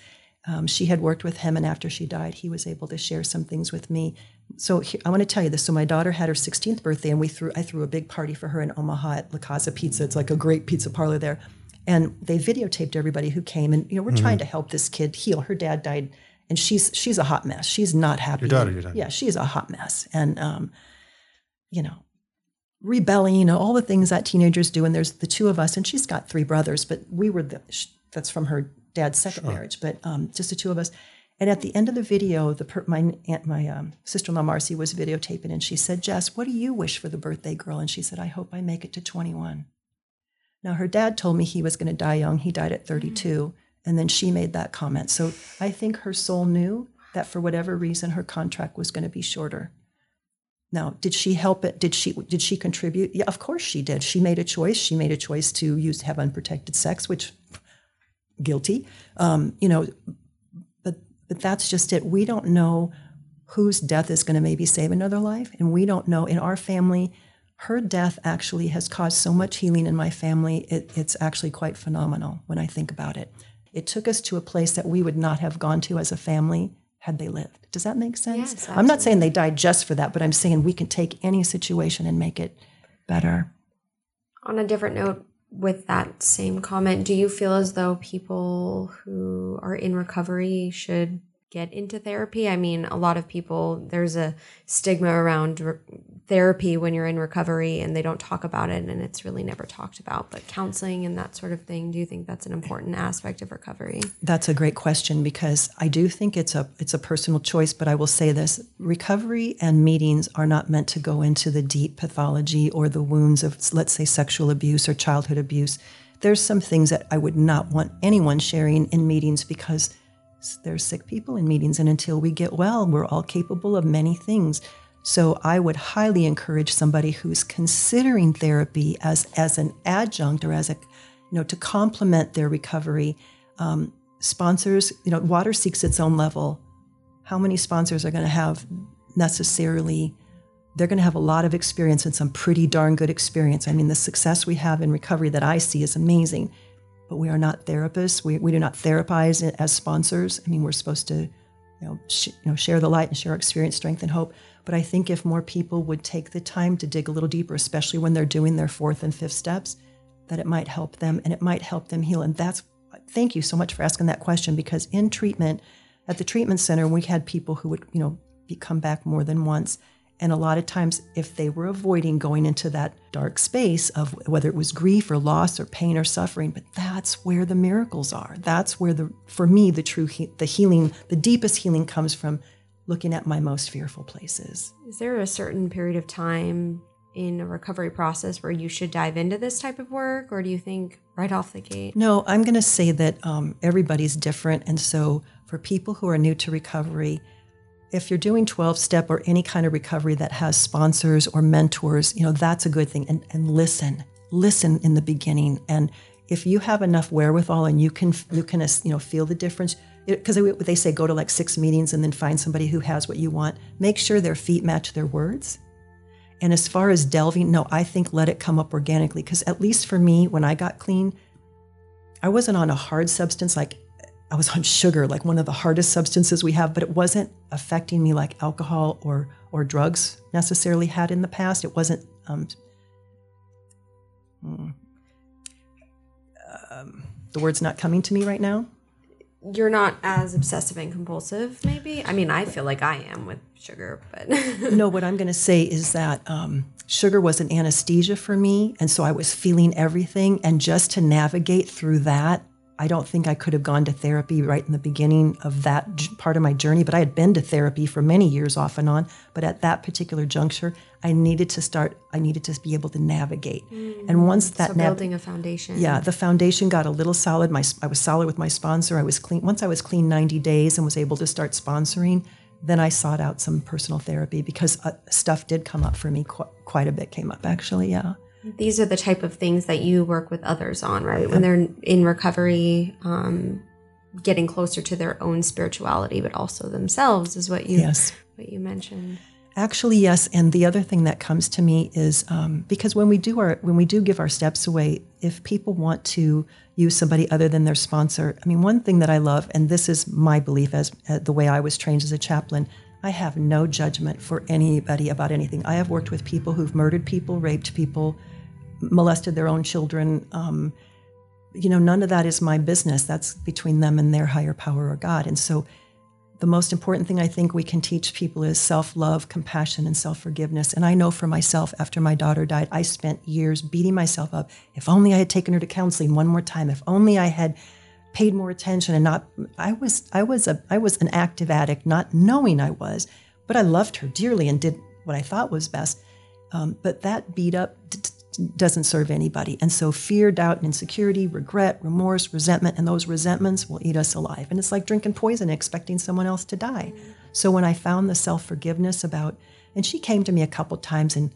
Um, she had worked with him, and after she died, he was able to share some things with me. So I want to tell you this. So my daughter had her 16th birthday, and we threw I threw a big party for her in Omaha at La Casa Pizza. It's like a great pizza parlor there, and they videotaped everybody who came. And you know, we're trying to help this kid heal. Her dad died, and she's she's a hot mess. She's not happy. Your daughter, your daughter. Yeah, she's a hot mess, and um, you know, rebelling, you know, all the things that teenagers do. And there's the two of us, and she's got three brothers, but we were the, sh- that's from her dad's second marriage, but um, just the two of us. And at the end of the video, the per- my aunt, my um, sister-in-law Marcy was videotaping, and she said, "Jess, what do you wish for the birthday girl?" And she said, "I hope I make it to 21." Now her dad told me he was going to die young. He died at 32, and then she made that comment. So I think her soul knew that for whatever reason her contract was going to be shorter. Now, did she help it? Did she did she contribute? Yeah, of course she did. She made a choice. She made a choice to use have unprotected sex, which guilty. Um, you know, but but that's just it. We don't know whose death is going to maybe save another life, and we don't know in our family. Her death actually has caused so much healing in my family. It, it's actually quite phenomenal when I think about it. It took us to a place that we would not have gone to as a family had they lived. Does that make sense? Yes, I'm not saying they died just for that, but I'm saying we can take any situation and make it better. On a different note, with that same comment, do you feel as though people who are in recovery should get into therapy? I mean, a lot of people, there's a stigma around re- therapy when you're in recovery and they don't talk about it and it's really never talked about. But counseling and that sort of thing, do you think that's an important aspect of recovery? That's a great question because I do think it's a it's a personal choice, but I will say this, recovery and meetings are not meant to go into the deep pathology or the wounds of let's say sexual abuse or childhood abuse. There's some things that I would not want anyone sharing in meetings because there's sick people in meetings and until we get well, we're all capable of many things. So I would highly encourage somebody who's considering therapy as as an adjunct or as a you know to complement their recovery. Um, sponsors, you know, water seeks its own level. How many sponsors are going to have necessarily? They're going to have a lot of experience and some pretty darn good experience. I mean, the success we have in recovery that I see is amazing, but we are not therapists. We, we do not therapize as sponsors. I mean, we're supposed to, you know, sh- you know, share the light and share experience, strength, and hope. But I think if more people would take the time to dig a little deeper, especially when they're doing their fourth and fifth steps, that it might help them and it might help them heal. And that's thank you so much for asking that question because in treatment, at the treatment center, we had people who would, you know, come back more than once. And a lot of times, if they were avoiding going into that dark space of whether it was grief or loss or pain or suffering, but that's where the miracles are. That's where the, for me, the true he- the healing, the deepest healing comes from looking at my most fearful places. Is there a certain period of time in a recovery process where you should dive into this type of work, or do you think right off the gate? No, I'm going to say that um, everybody's different. And so for people who are new to recovery, if you're doing 12 step or any kind of recovery that has sponsors or mentors, you know, that's a good thing. And, and listen, listen in the beginning. And if you have enough wherewithal and you can, you can, you know, feel the difference, because they say go to like six meetings and then find somebody who has what you want, make sure their feet match their words. And as far as delving, no, I think let it come up organically. Because at least for me, when I got clean, I wasn't on a hard substance like I was on sugar, like one of the hardest substances we have, but it wasn't affecting me like alcohol or or drugs necessarily had in the past. It wasn't. Um, mm, um, the word's not coming to me right now. You're not as obsessive and compulsive, maybe. I mean, I feel like I am with sugar, but [laughs] no, what I'm going to say is that um, sugar was an anesthesia for me, and so I was feeling everything, and just to navigate through that, I don't think I could have gone to therapy right in the beginning of that j- part of my journey, but I had been to therapy for many years off and on. But at that particular juncture, I needed to start, I needed to be able to navigate. And once that so nav- building a foundation. yeah, the foundation got a little solid. My I was solid with my sponsor. I was clean. Once I was clean 90 days and was able to start sponsoring, then I sought out some personal therapy because uh, stuff did come up for me. Qu- quite a bit came up, actually. Yeah. These are the type of things that you work with others on, right? When they're in recovery, um, getting closer to their own spirituality, but also themselves is what you Yes. what you mentioned. Actually, yes. And the other thing that comes to me is um, because when we do our when we do give our steps away, if people want to use somebody other than their sponsor, I mean, one thing that I love, and this is my belief as uh, the way I was trained as a chaplain, I have no judgment for anybody about anything. I have worked with people who've murdered people, raped people, molested their own children. Um, you know, none of that is my business. That's between them and their higher power or God. And so the most important thing I think we can teach people is self love, compassion, and self forgiveness. And I know for myself, after my daughter died, I spent years beating myself up. If only I had taken her to counseling one more time. If only I had paid more attention and not. I was I was a I was an active addict, not knowing I was, but I loved her dearly and did what I thought was best. Um, but that beat up d- doesn't serve anybody. And so fear, doubt, and insecurity, regret, remorse, resentment, and those resentments will eat us alive. And it's like drinking poison, expecting someone else to die. So when I found the self forgiveness about, and she came to me a couple times, and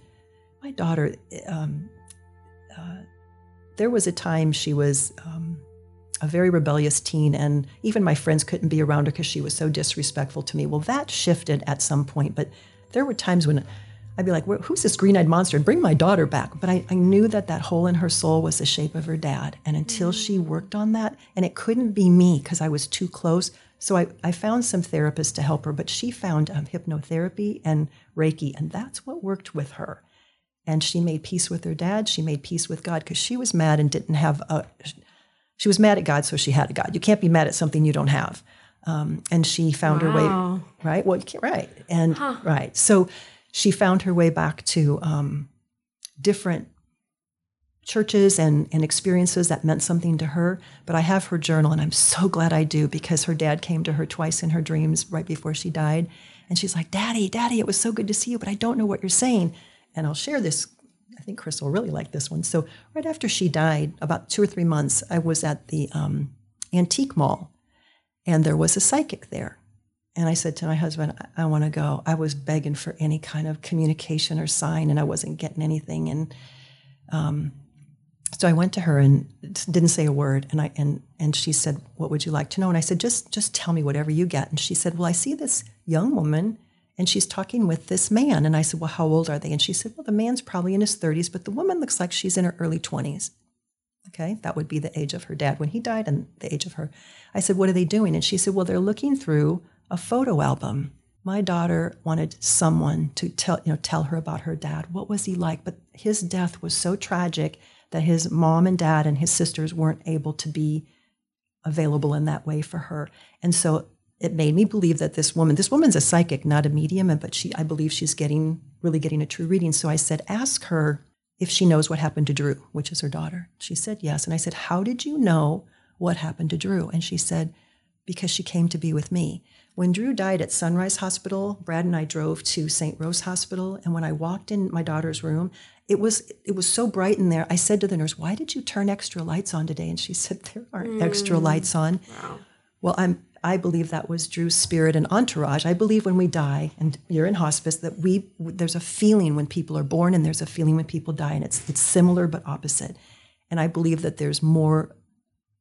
my daughter, um, uh, there was a time she was um, a very rebellious teen, and even my friends couldn't be around her because she was so disrespectful to me. Well, that shifted at some point, but there were times when I'd be like, who's this green eyed monster? Bring my daughter back. But I, I knew that that hole in her soul was the shape of her dad. And until she worked on that, and it couldn't be me because I was too close. So I, I found some therapists to help her, but she found um, hypnotherapy and Reiki, and that's what worked with her. And she made peace with her dad. She made peace with God because she was mad and didn't have a. She was mad at God, so she had a God. You can't be mad at something you don't have. Um, and she found her way right. Well, you can't- right, and right. So she found her way back to um, different churches and, and experiences that meant something to her. But I have her journal, and I'm so glad I do because her dad came to her twice in her dreams right before she died. And she's like, Daddy, Daddy, it was so good to see you, but I don't know what you're saying. And I'll share this. I think Chris will really like this one. So, right after she died, about two or three months, I was at the um, antique mall, and there was a psychic there. And I said to my husband, I, I want to go. I was begging for any kind of communication or sign, and I wasn't getting anything. And um, so I went to her and didn't say a word. And I and and she said, "What would you like to know?" And I said, "Just just tell me whatever you get." And she said, "Well, I see this young woman, and she's talking with this man." And I said, "Well, how old are they?" And she said, "Well, the man's probably in his 30s, but the woman looks like she's in her early 20s." Okay, that would be the age of her dad when he died and the age of her. I said, What are they doing? And she said, Well, they're looking through a photo album. My daughter wanted someone to tell, you know, tell her about her dad. What was he like? But his death was so tragic that his mom and dad and his sisters weren't able to be available in that way for her. And so it made me believe that this woman, this woman's a psychic, not a medium, but she I believe she's getting really getting a true reading. So I said, ask her if she knows what happened to Drew, which is her daughter. She said yes. And I said, How did you know what happened to Drew? And she said, Because she came to be with me. When Drew died at Sunrise Hospital, Brad and I drove to St. Rose Hospital. And when I walked in my daughter's room, it was it was so bright in there. I said to the nurse, Why did you turn extra lights on today? And she [laughs] said, There aren't mm. extra lights on. Well, I'm I believe that was Drew's spirit and entourage. I believe when we die and you're in hospice that we there's a feeling when people are born and there's a feeling when people die and it's it's similar but opposite. And I believe that there's more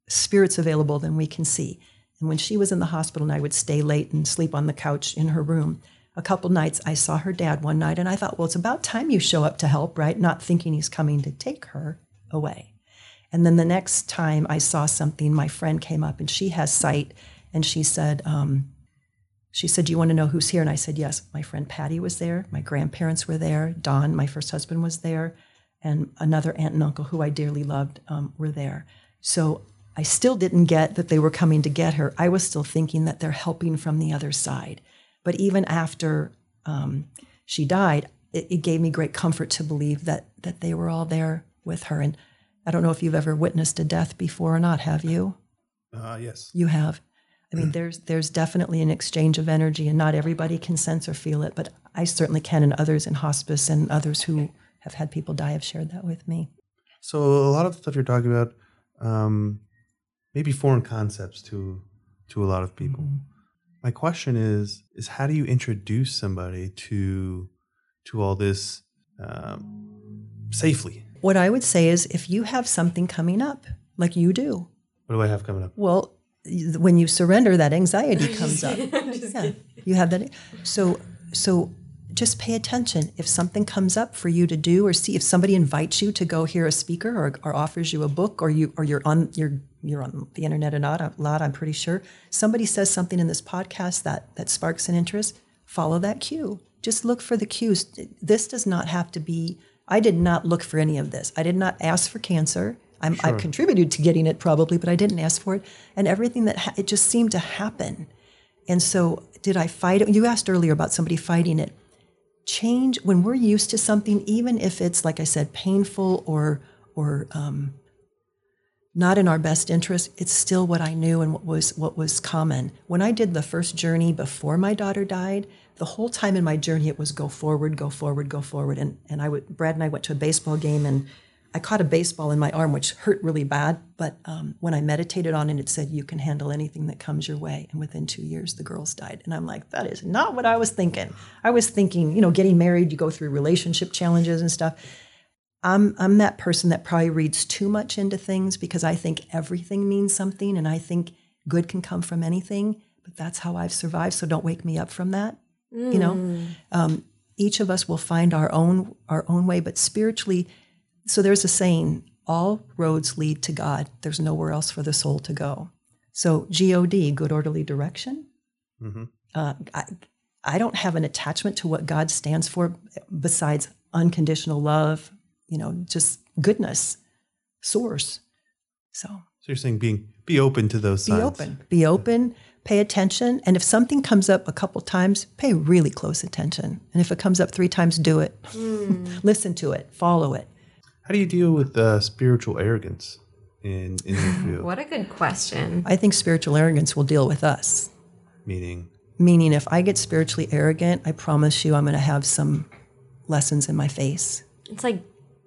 spirits available than we can see. And when she was in the hospital and I would stay late and sleep on the couch in her room, a couple nights I saw her dad one night and I thought, well, it's about time you show up to help, right? Not thinking he's coming to take her away. And then the next time I saw something, my friend came up and she has sight and she said, um, she said, Do you want to know who's here? And I said, Yes. My friend Patty was there. My grandparents were there. Don, my first husband, was there. And another aunt and uncle who I dearly loved um, were there. So I still didn't get that they were coming to get her. I was still thinking that they're helping from the other side. But even after um, she died, it, it gave me great comfort to believe that that they were all there with her. And I don't know if you've ever witnessed a death before or not, have you? Uh, yes. You have. I mean, there's there's definitely an exchange of energy, and not everybody can sense or feel it, but I certainly can, and others in hospice and others who have had people die have shared that with me. So a lot of the stuff you're talking about, um, maybe foreign concepts to to a lot of people. My question is is how do you introduce somebody to to all this um, safely? What I would say is, if you have something coming up, like you do, What do I have coming up? well, when you surrender, that anxiety [laughs] comes up. Yeah, you have that. So, so just pay attention. If something comes up for you to do, or see if somebody invites you to go hear a speaker, or, or offers you a book, or you or you're on you're you're on the internet a lot, a lot. I'm pretty sure somebody says something in this podcast that that sparks an interest. Follow that cue. Just look for the cues. This does not have to be. I did not look for any of this. I did not ask for cancer. I'm, I contributed to getting it probably, but I didn't ask for it. And everything that ha- it just seemed to happen. And so, did I fight it? You asked earlier about somebody fighting it. Change when we're used to something, even if it's like I said, painful or or um, not in our best interest. It's still what I knew and what was what was common. When I did the first journey before my daughter died, the whole time in my journey it was go forward, go forward, go forward. And and I would Brad and I went to a baseball game and I caught a baseball in my arm, which hurt really bad. But um, when I meditated on it, it said, You can handle anything that comes your way. And within two years, the girls died. And I'm like, That is not what I was thinking. I was thinking, you know, getting married, you go through relationship challenges and stuff. I'm, I'm that person that probably reads too much into things because I think everything means something and I think good can come from anything. But that's how I've survived. So don't wake me up from that. You know, um, each of us will find our own our own way, but spiritually, so there's a saying all roads lead to god there's nowhere else for the soul to go so god good orderly direction uh, I, I don't have an attachment to what god stands for besides unconditional love you know just goodness source so So you're saying being be open to those sides. be open be open pay attention and if something comes up a couple times pay really close attention and if it comes up three times do it [laughs] listen to it follow it How do you deal with uh, spiritual arrogance in in your [laughs] field? What a good question. I think spiritual arrogance will deal with us. Meaning, Meaning, if I get spiritually arrogant, I promise you I'm going to have some lessons in my face. It's like,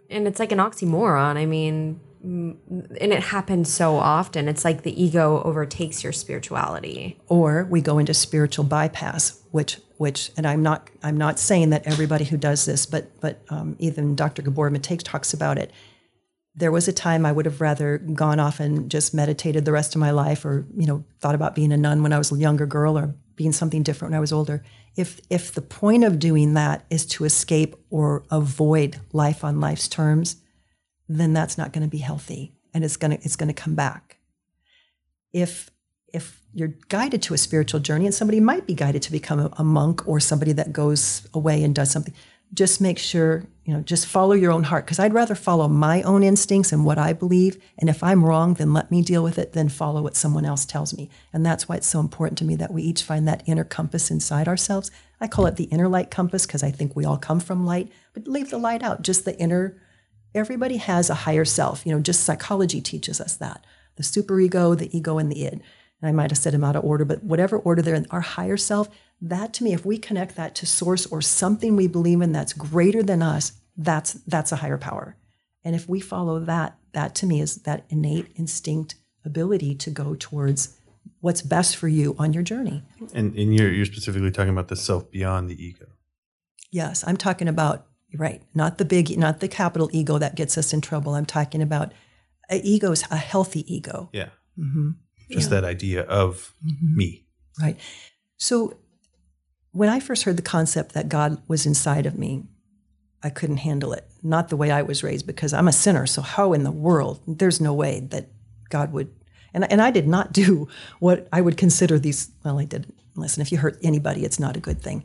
and it's like an oxymoron. I mean, and it happens so often. It's like the ego overtakes your spirituality. Or we go into spiritual bypass, which, which, and I'm not, I'm not saying that everybody who does this, but, but um, even Dr. Gabor Mate talks about it. There was a time I would have rather gone off and just meditated the rest of my life, or you know, thought about being a nun when I was a younger girl, or being something different when I was older. If if the point of doing that is to escape or avoid life on life's terms, then that's not going to be healthy, and it's gonna it's going to come back. If if you're guided to a spiritual journey, and somebody might be guided to become a, a monk or somebody that goes away and does something, just make sure you know just follow your own heart because i'd rather follow my own instincts and what i believe and if i'm wrong then let me deal with it than follow what someone else tells me. And that's why it's so important to me that we each find that inner compass inside ourselves. I call it the inner light compass because i think we all come from light but leave the light out. Just the inner everybody has a higher self. You know just psychology teaches us that. The superego the ego and the id. And i might have said them out of order but whatever order they're in our higher self that to me if we connect that to source or something we believe in that's greater than us that's that's a higher power and if we follow that that to me is that innate instinct ability to go towards what's best for you on your journey and, and you're you're specifically talking about the self beyond the ego. yes i'm talking about right not the big not the capital ego that gets us in trouble i'm talking about a ego is a healthy ego Yeah. Mm-hmm. Just that idea of mm-hmm. me. Right. So when I first heard the concept that God was inside of me, I couldn't handle it. Not the way I was raised because I'm a sinner. So how in the world? There's no way that God would. And, and I did not do what I would consider these. Well, I did. Listen, if you hurt anybody, it's not a good thing.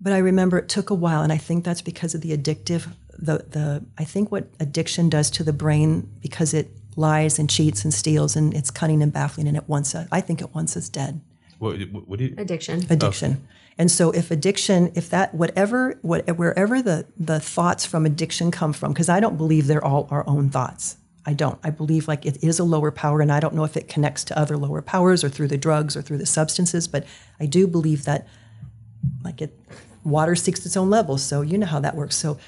But I remember it took a while, and I think that's because of the addictive. The the I think what addiction does to the brain because it lies and cheats and steals and it's cunning and baffling and it wants us. I think it wants us dead What, what, what do you? Addiction. Oh. addiction. And so if addiction, if that whatever what wherever the the thoughts from addiction come from, because I don't believe they're all our own thoughts. I don't. I believe like it is a lower power, and I don't know if it connects to other lower powers or through the drugs or through the substances, but I do believe that like it water seeks its own level. So you know how that works. So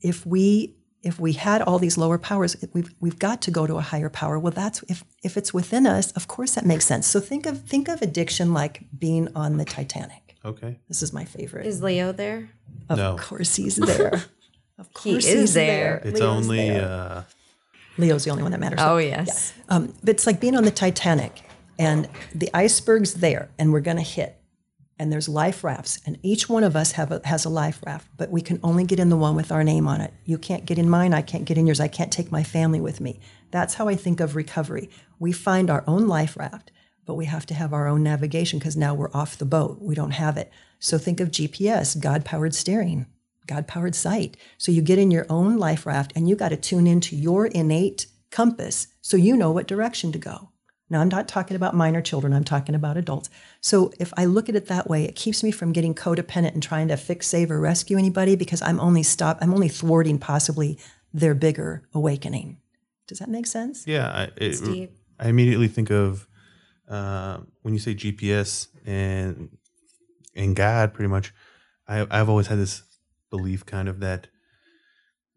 if we if we had all these lower powers, we've we've got to go to a higher power. Well, that's if if it's within us, of course that makes sense. So think of think of addiction like being on the Titanic. Okay. This is my favorite. Is Leo there? of No. course he's there. [laughs] Of course He is he's there. It's Leo's only there. uh Leo's the only one that matters. Oh, yes. Um, but it's like being on the Titanic, and the iceberg's there, and we're going to hit, and there's life rafts, and each one of us have a, has a life raft, but we can only get in the one with our name on it. You can't get in mine. I can't get in yours. I can't take my family with me. That's how I think of recovery. We find our own life raft, but we have to have our own navigation because now we're off the boat. We don't have it. So think of GPS, God powered steering. God powered sight. So you get in your own life raft and you got to tune into your innate compass so you know what direction to go. Now, I'm not talking about minor children, I'm talking about adults. So if I look at it that way, it keeps me from getting codependent and trying to fix, save, or rescue anybody because I'm only stop I'm only thwarting possibly their bigger awakening. Does that make sense? yeah, I, it, It's. I immediately think of uh, when you say GPS and and God, pretty much. I I've always had this belief, kind of that,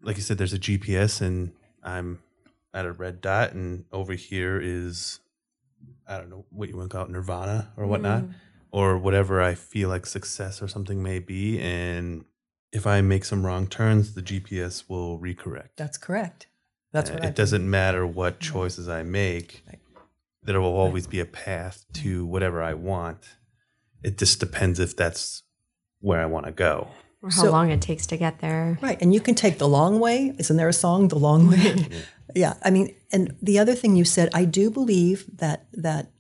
like you said, there's a GPS and I'm at a red dot, and over here is I don't know what you want to call it, Nirvana or whatnot, or whatever I feel like success or something may be, and if I make some wrong turns, the GPS will recorrect. That's correct. That's Uh, what it I doesn't matter what choices I make. Right. There will always be a path to whatever I want. It just depends if that's where I want to go. Or how So- long it takes to get there. Right. And you can take the long way. Isn't there a song, The Long Way? [laughs] yeah. I mean, and the other thing you said, I do believe that that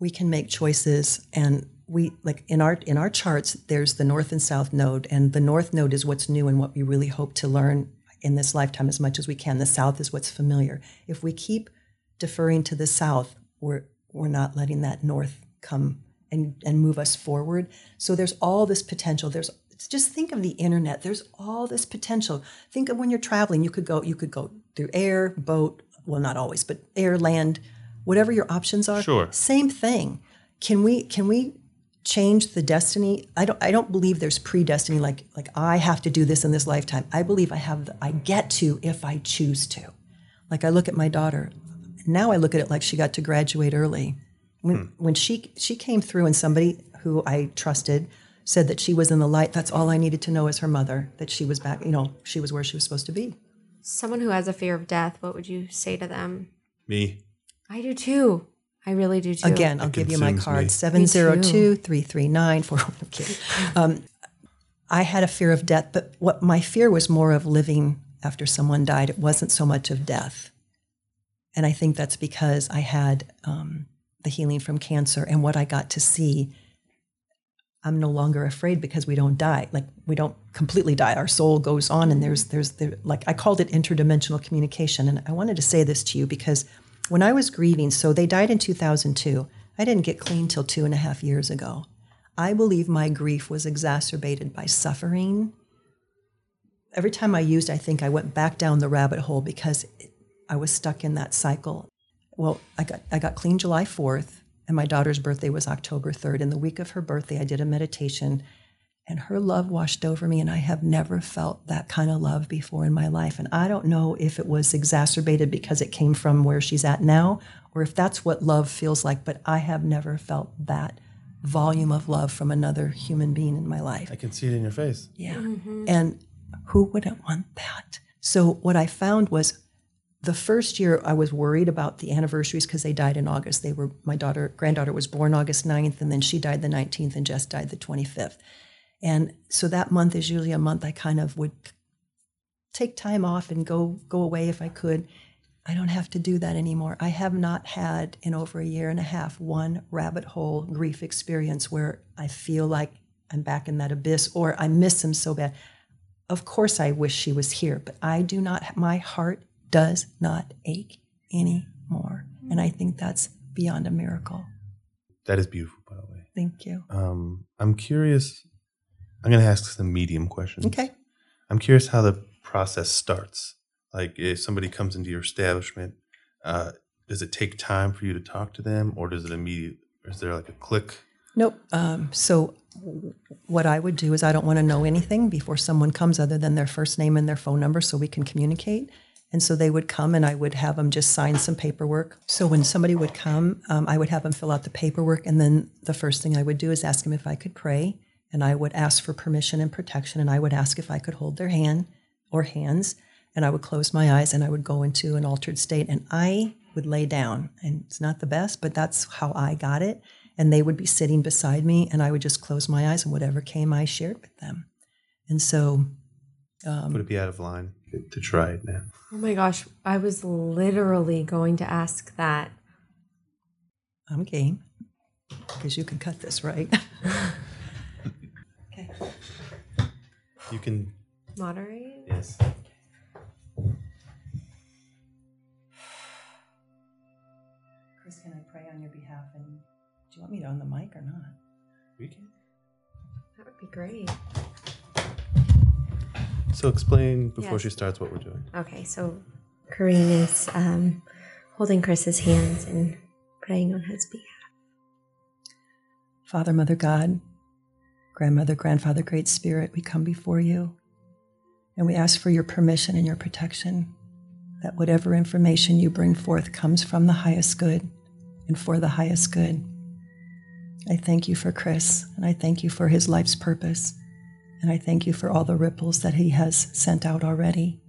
we can make choices and we like in our in our charts, there's the north and south node, and the north node is what's new and what we really hope to learn in this lifetime as much as we can. The south is what's familiar. If we keep deferring to the south, we're we're not letting that north come and and move us forward. So there's all this potential. There's just think of the internet. There's all this potential. Think of when you're traveling, you could go you could go through air, boat, well not always, but air, land, whatever your options are. Sure. Same thing. Can we can we change the destiny? I don't I don't believe there's predestiny like like I have to do this in this lifetime. I believe I have the, I get to if I choose to. Like I look at my daughter. Now I look at it like she got to graduate early. When hmm. when she she came through and somebody who I trusted said that she was in the light, that's all I needed to know as her mother, that she was back, you know, she was where she was supposed to be. Someone who has a fear of death, what would you say to them? Me, I do too. I really do too. Again, I'll It give you my card 702 339 I'm kidding. Um, I had a fear of death, but what my fear was more of living after someone died. It wasn't so much of death. And I think that's because I had um, the healing from cancer and what I got to see. I'm no longer afraid because we don't die. Like we don't completely die. Our soul goes on, and there's there's the, like I called it interdimensional communication. And I wanted to say this to you because when I was grieving, so they died in 2002. I didn't get clean till two and a half years ago. I believe my grief was exacerbated by suffering. Every time I used, I think I went back down the rabbit hole because I was stuck in that cycle. Well, I got I got clean July 4th, and my daughter's birthday was October 3rd. In the week of her birthday, I did a meditation, and her love washed over me, and I have never felt that kind of love before in my life. And I don't know if it was exacerbated because it came from where she's at now, or if that's what love feels like. But I have never felt that volume of love from another human being in my life. I can see it in your face. Yeah. Mm-hmm. And who wouldn't want that? So what I found was the first year I was worried about the anniversaries because they died in August. They were my daughter, granddaughter was born August 9th, and then she died the 19th, and Jess died the 25th. And so that month is usually a month I kind of would take time off and go go away if I could. I don't have to do that anymore. I have not had in over a year and a half one rabbit hole grief experience where I feel like I'm back in that abyss or I miss him so bad. Of course, I wish she was here, but I do not, my heart does not ache anymore. And I think that's beyond a miracle. That is beautiful, by the way. Thank you. Um, I'm curious. I'm going to ask some medium questions. Okay. I'm curious how the process starts. Like if somebody comes into your establishment, uh, does it take time for you to talk to them, or does it immediate? Or is there like a click? Nope. Um, so, what I would do is I don't want to know anything before someone comes other than their first name and their phone number so we can communicate. And so they would come and I would have them just sign some paperwork. So, when somebody would come, um, I would have them fill out the paperwork. And then the first thing I would do is ask them if I could pray. And I would ask for permission and protection. And I would ask if I could hold their hand or hands. And I would close my eyes and I would go into an altered state. And I would lay down. And it's not the best, but that's how I got it and they would be sitting beside me and i would just close my eyes and whatever came i shared with them and so Would it be out of line to try it now? Oh my gosh, I was literally going to ask that. i'm game because you can cut this right [laughs] okay You can. Moderate? Yes. [sighs] chris can i pray on your behalf and do you want me to on the mic or not We can. That would be great. So explain before Yes. she starts what we're doing. Okay, so Corrine is um, holding Chris's hands and praying on his behalf. Father, Mother God, Grandmother, Grandfather, Great Spirit, we come before you and we ask for your permission and your protection that whatever information you bring forth comes from the highest good and for the highest good. I thank you for Chris and I thank you for his life's purpose and I thank you for all the ripples that he has sent out already.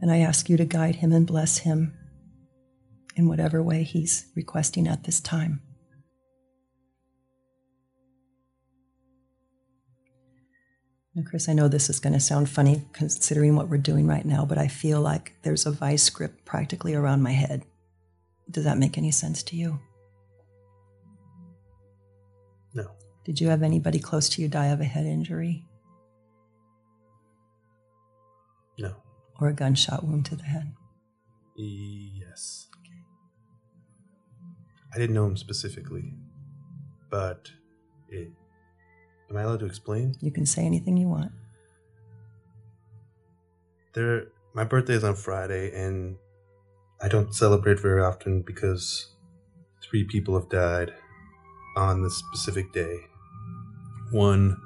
And I ask you to guide him and bless him in whatever way he's requesting at this time. Now, Chris, I know this is going to sound funny considering what we're doing right now, but I feel like there's a vice grip practically around my head. Does that make any sense to you? No. Did you have anybody close to you die of a head injury No. or a gunshot wound to the head? Yes. I didn't know him specifically, but it. Am I allowed to explain? You can say anything you want. There, my birthday is on Friday, and I don't celebrate very often because three people have died on this specific day. One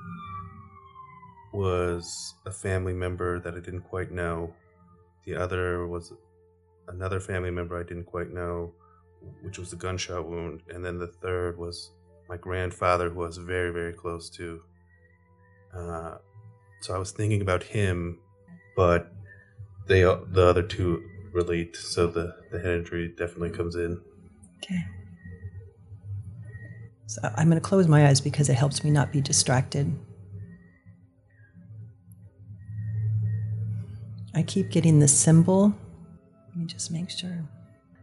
was a family member that I didn't quite know. The other was another family member I didn't quite know, which was a gunshot wound. And then the third was my grandfather, who I was very, very close to. Uh, so I was thinking about him, but they the other two relate. So the, the head injury definitely comes in. Okay. So I'm going to close my eyes because it helps me not be distracted. I keep getting the symbol. Let me just make sure.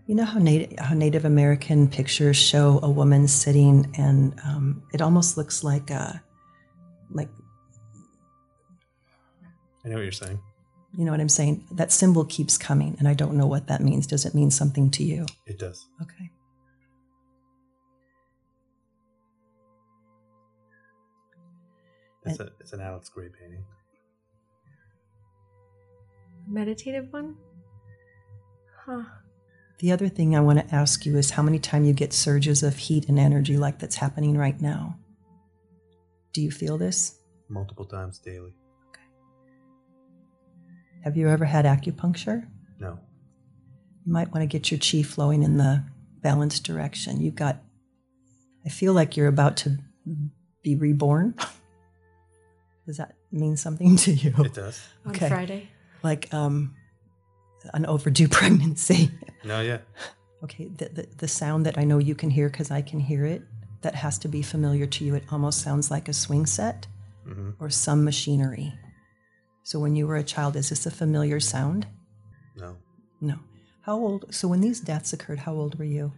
You know how Native, how Native American pictures show a woman sitting, and um, it almost looks like a, like I know what you're saying. you know what I'm saying. That symbol keeps coming, and I don't know what that means. Does it mean something to you? It does. Okay. It's a it's an Alex Grey painting. Meditative one? Huh. The other thing I want to ask you is how many time you get surges of heat and energy like that's happening right now. Do you feel this? Multiple times daily. Okay. Have you ever had acupuncture? No. You might want to get your chi flowing in the balanced direction. You've got I feel like you're about to be reborn. [laughs] Does that mean something to you? It does. On Friday? Like um an overdue [laughs] pregnancy. No, yeah. Okay, the, the, the sound that I know you can hear because I can hear it, that has to be familiar to you. It almost sounds like a swing set hmm or some machinery. So when you were a child, is this a familiar sound? No. No. How old? So when these deaths occurred, how old were you?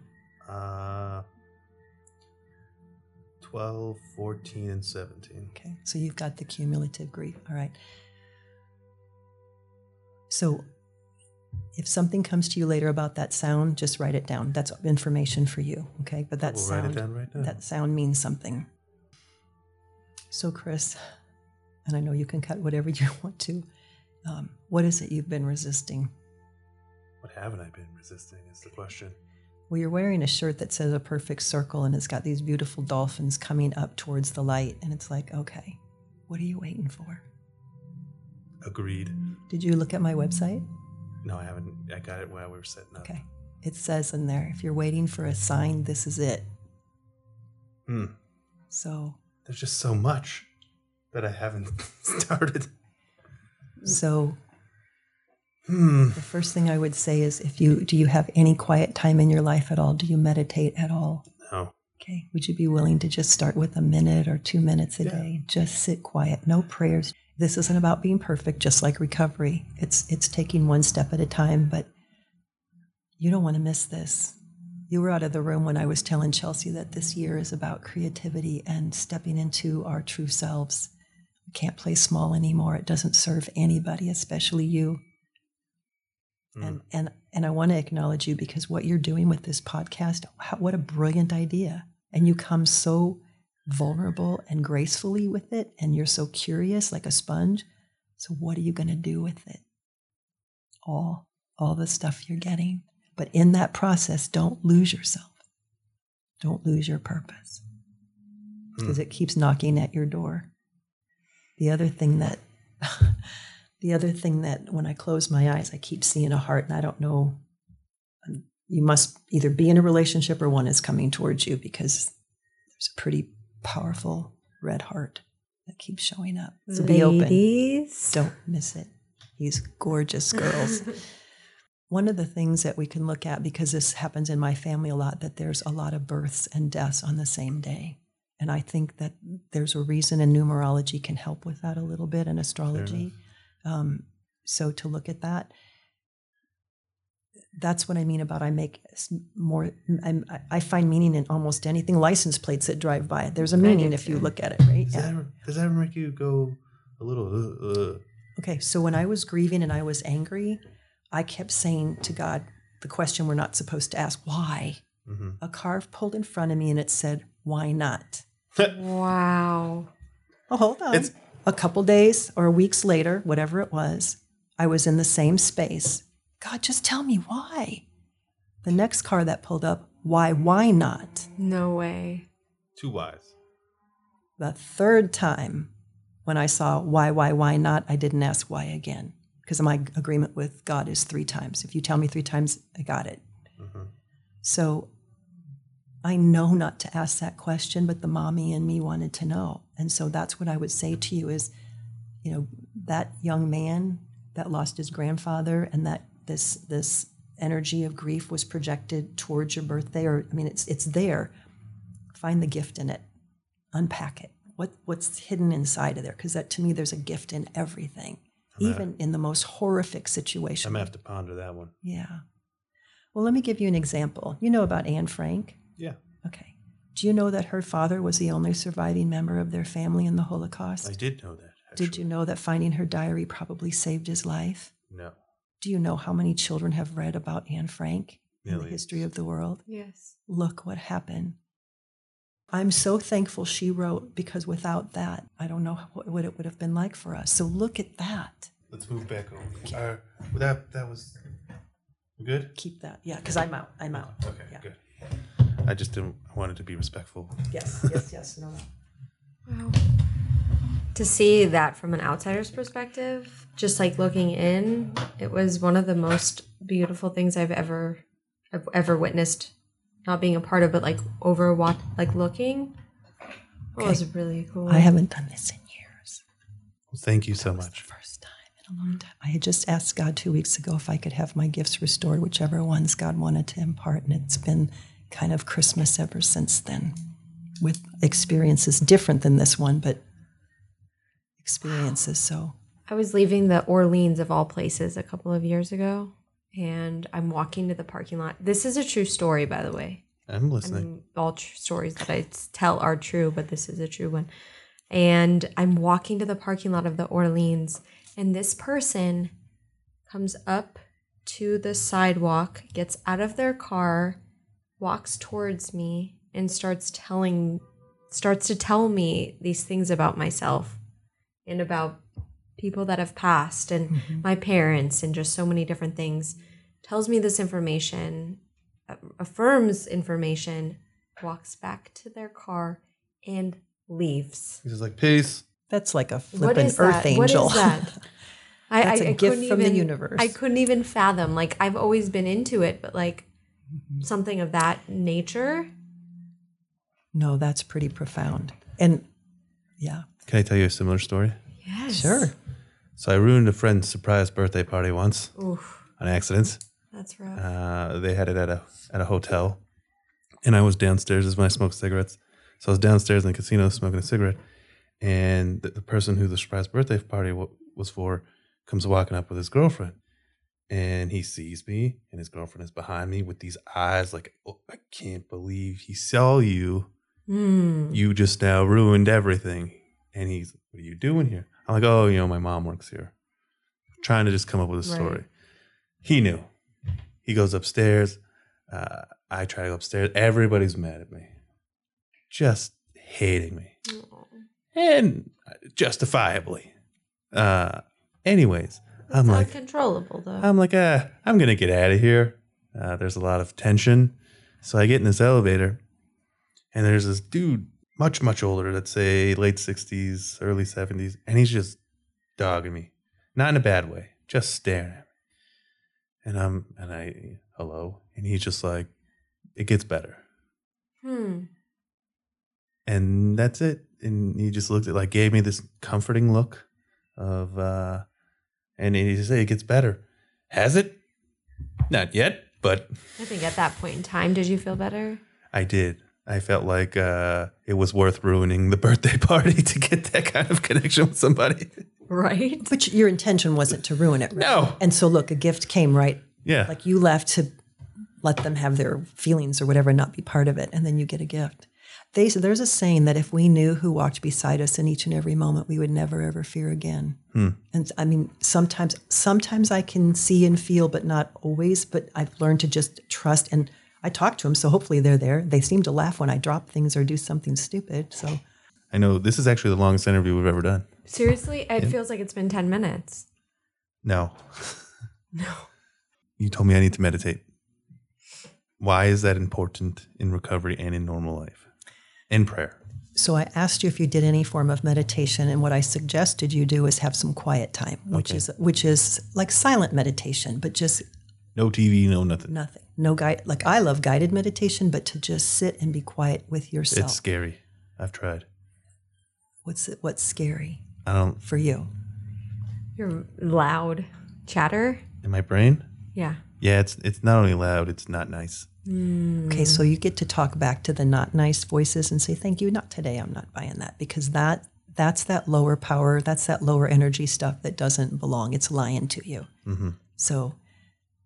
Uh 12, 14, and 17. Okay, so you've got the cumulative grief. All right. So if something comes to you later about that sound, just write it down. That's information for you. Okay, but that We'll sound. write it down right now. That sound means something. So, Chris, and I know you can cut whatever [laughs] you want to, Um, what is it you've been resisting? What haven't I been resisting is the question. Well, you're wearing a shirt that says a perfect circle and it's got these beautiful dolphins coming up towards the light. And it's like, okay, what are you waiting for? Agreed. Did you look at my website? No, I haven't. I got it while we were setting up. Okay. It says in there, if you're waiting for a sign, this is it. Hmm. So, There's just so much that I haven't [laughs] started. so Hmm. the first thing I would say is if you do you have any quiet time in your life at all? Do you meditate at all? No. Okay. Would you be willing to just start with a minute or two minutes a Yeah. day? Just sit quiet, no prayers. This isn't about being perfect, just like recovery. It's it's taking one step at a time, but you don't want to miss this. You were out of the room when I was telling Chelsea that this year is about creativity and stepping into our true selves. We can't play small anymore. It doesn't serve anybody, especially you. Hmm. And and and I want to acknowledge you because what you're doing with this podcast, how, what a brilliant idea! And you come so vulnerable and gracefully with it, and you're so curious, like a sponge. So what are you going to do with it? All all the stuff you're getting, but in that process, don't lose yourself. Don't lose your purpose because it keeps knocking at your door. The other thing that [laughs] the other thing that when I close my eyes, I keep seeing a heart, and I don't know. um, You must either be in a relationship or one is coming towards you because there's a pretty powerful red heart that keeps showing up. So be open. Ladies. Don't miss it. These gorgeous [laughs] girls. One of the things that we can look at, because this happens in my family a lot, that there's a lot of births and deaths on the same day. And I think that there's a reason, and numerology can help with that a little bit, and astrology. Um, so to look at that, that's what I mean about I make more. I'm, I- I find meaning in almost anything. License plates that drive by, there's a meaning if you look at it, right? Does, that ever, does that ever make you go a little? Uh, uh? Okay, so when I was grieving and I was angry, I kept saying to God the question we're not supposed to ask why? Mhm. A car pulled in front of me and it said, why not? [laughs] Wow. Oh, hold on. It's- a couple days or weeks later, whatever it was, I was in the same space. God, just tell me why. The next car that pulled up, why, why not? No way. Two whys. The third time, when I saw why, why, why not, I didn't ask why again. Because my agreement with God is three times. If you tell me three times, I got it. Mm-hmm. So I know not to ask that question, but the mommy in me wanted to know. And so that's what I would say to you is, you know, that young man that lost his grandfather and that this this energy of grief was projected towards your birthday, or I mean it's it's there. Find the gift in it. Unpack it. What what's hidden inside of there? Because that to me there's a gift in everything. Even in the most horrific situation. I'm gonna have to ponder that one. Yeah. Well, let me give you an example. You know about Anne Frank? Yeah, Okay. Do you know that her father was the only surviving member of their family in the Holocaust? I did know that. Did you know that finding her diary probably saved his life? No. Do you know how many children have read about Anne Frank in the history of the world? Yes. Look what happened. I'm so thankful she wrote because without that, I don't know what, what it would have been like for us. So look at that. Let's move back over. Uh, that that was good. Keep that. Yeah, because I'm out. I'm out. Okay, Yeah. good. I just didn't I wanted to be respectful. Yes, yes, yes. No, no. Wow. To see that from an outsider's perspective, just like looking in, it was one of the most beautiful things I've ever I've ever witnessed. Not being a part of, but like over what like looking. It was really cool. I haven't done this in years. Well, thank you so was much. the first time in a long time. I had just asked God two weeks ago if I could have my gifts restored, whichever ones God wanted to impart, and it's been kind of Christmas ever since then, with experiences different than this one, but experiences. So I was leaving the Orleans of all places a couple of years ago, and I'm walking to the parking lot. This is a true story, by the way. I'm I listening. mean, all tr- stories I tell are true, but this is a true one. And I'm walking to the parking lot of the Orleans, and this person comes up to the sidewalk, gets out of their car, walks towards me, and starts telling, starts to tell me these things about myself and about people that have passed and Mm-hmm. my parents and just so many different things tells me this information uh, affirms information walks back to their car and leaves He's just like, peace. That's like a what flippin' is earth that angel. what is that [laughs] I, That's I, a I gift couldn't from the even- universe. I couldn't even fathom. Like I've always been into it, but like Mm-hmm. something of that nature. no, that's pretty profound. And yeah, Can I tell you a similar story? Yes. sure. So I ruined a friend's surprise birthday party once Oof, on accident. that's rough. Uh, they had it at a at a hotel, and I was downstairs as when I smoked cigarettes. So I was downstairs in the casino smoking a cigarette, and the, the person who the surprise birthday party w- was for comes walking up with his girlfriend, and he sees me, and his girlfriend is behind me with these eyes like, oh, I can't believe he saw you. Hmm. You just now ruined everything. And he's, what are you doing here? I'm like, oh, you know, my mom works here. Trying to just come up with a Right. story. He knew. He goes upstairs. Uh, I try to go upstairs. Everybody's mad at me, just hating me, Aw. and justifiably. Uh, anyways, I'm It's like, uncontrollable though. I'm like, ah, I'm gonna get out of here. Uh, there's a lot of tension, so I get in this elevator, and there's this dude, much much older, let's say late '60s, early '70s, and he's just dogging me, not in a bad way, just staring at me. And I'm, and I, hello, and he's just like, it gets better, hmm. and that's it. And he just looked at, like, gave me this comforting look of, uh, and he just said, it gets better. Has it? Not yet, but I think at that point in time, did you feel better? I did. I felt like uh, it was worth ruining the [laughs] birthday party to get that kind of connection with somebody. Right. But your intention wasn't to ruin it. right? No. And so, look, a gift came right. Yeah. Like you left to let them have their feelings or whatever, and not be part of it, and then you get a gift. They there's a saying that if we knew who walked beside us in each and every moment, we would never ever fear again. And I mean, sometimes sometimes I can see and feel, but not always. But I've learned to just trust. And I talk to them, so hopefully they're there. They seem to laugh when I drop things or do something stupid. So I know this is actually the longest interview we've ever done. Seriously, it feels like it's been 10 minutes. [laughs] No. No. You told me I need to meditate. Why is that important in recovery and in normal life? In prayer. So I asked you if you did any form of meditation, and what I suggested you do is have some quiet time, which Okay. is which is like silent meditation, but just No TV, no nothing. nothing, no guide. Like I love guided meditation, but to just sit and be quiet with yourself. It's scary. I've tried. what's it, what's scary I don't for you? Your loud chatter. in my brain. Yeah. Yeah, it's it's not only loud, it's not nice. Mm. Okay, so you get to talk back to the not nice voices and say, "Thank you, not today. I'm not buying that," because that that's that lower power, that's that lower energy stuff that doesn't belong. It's lying to you. Mm-hmm. So,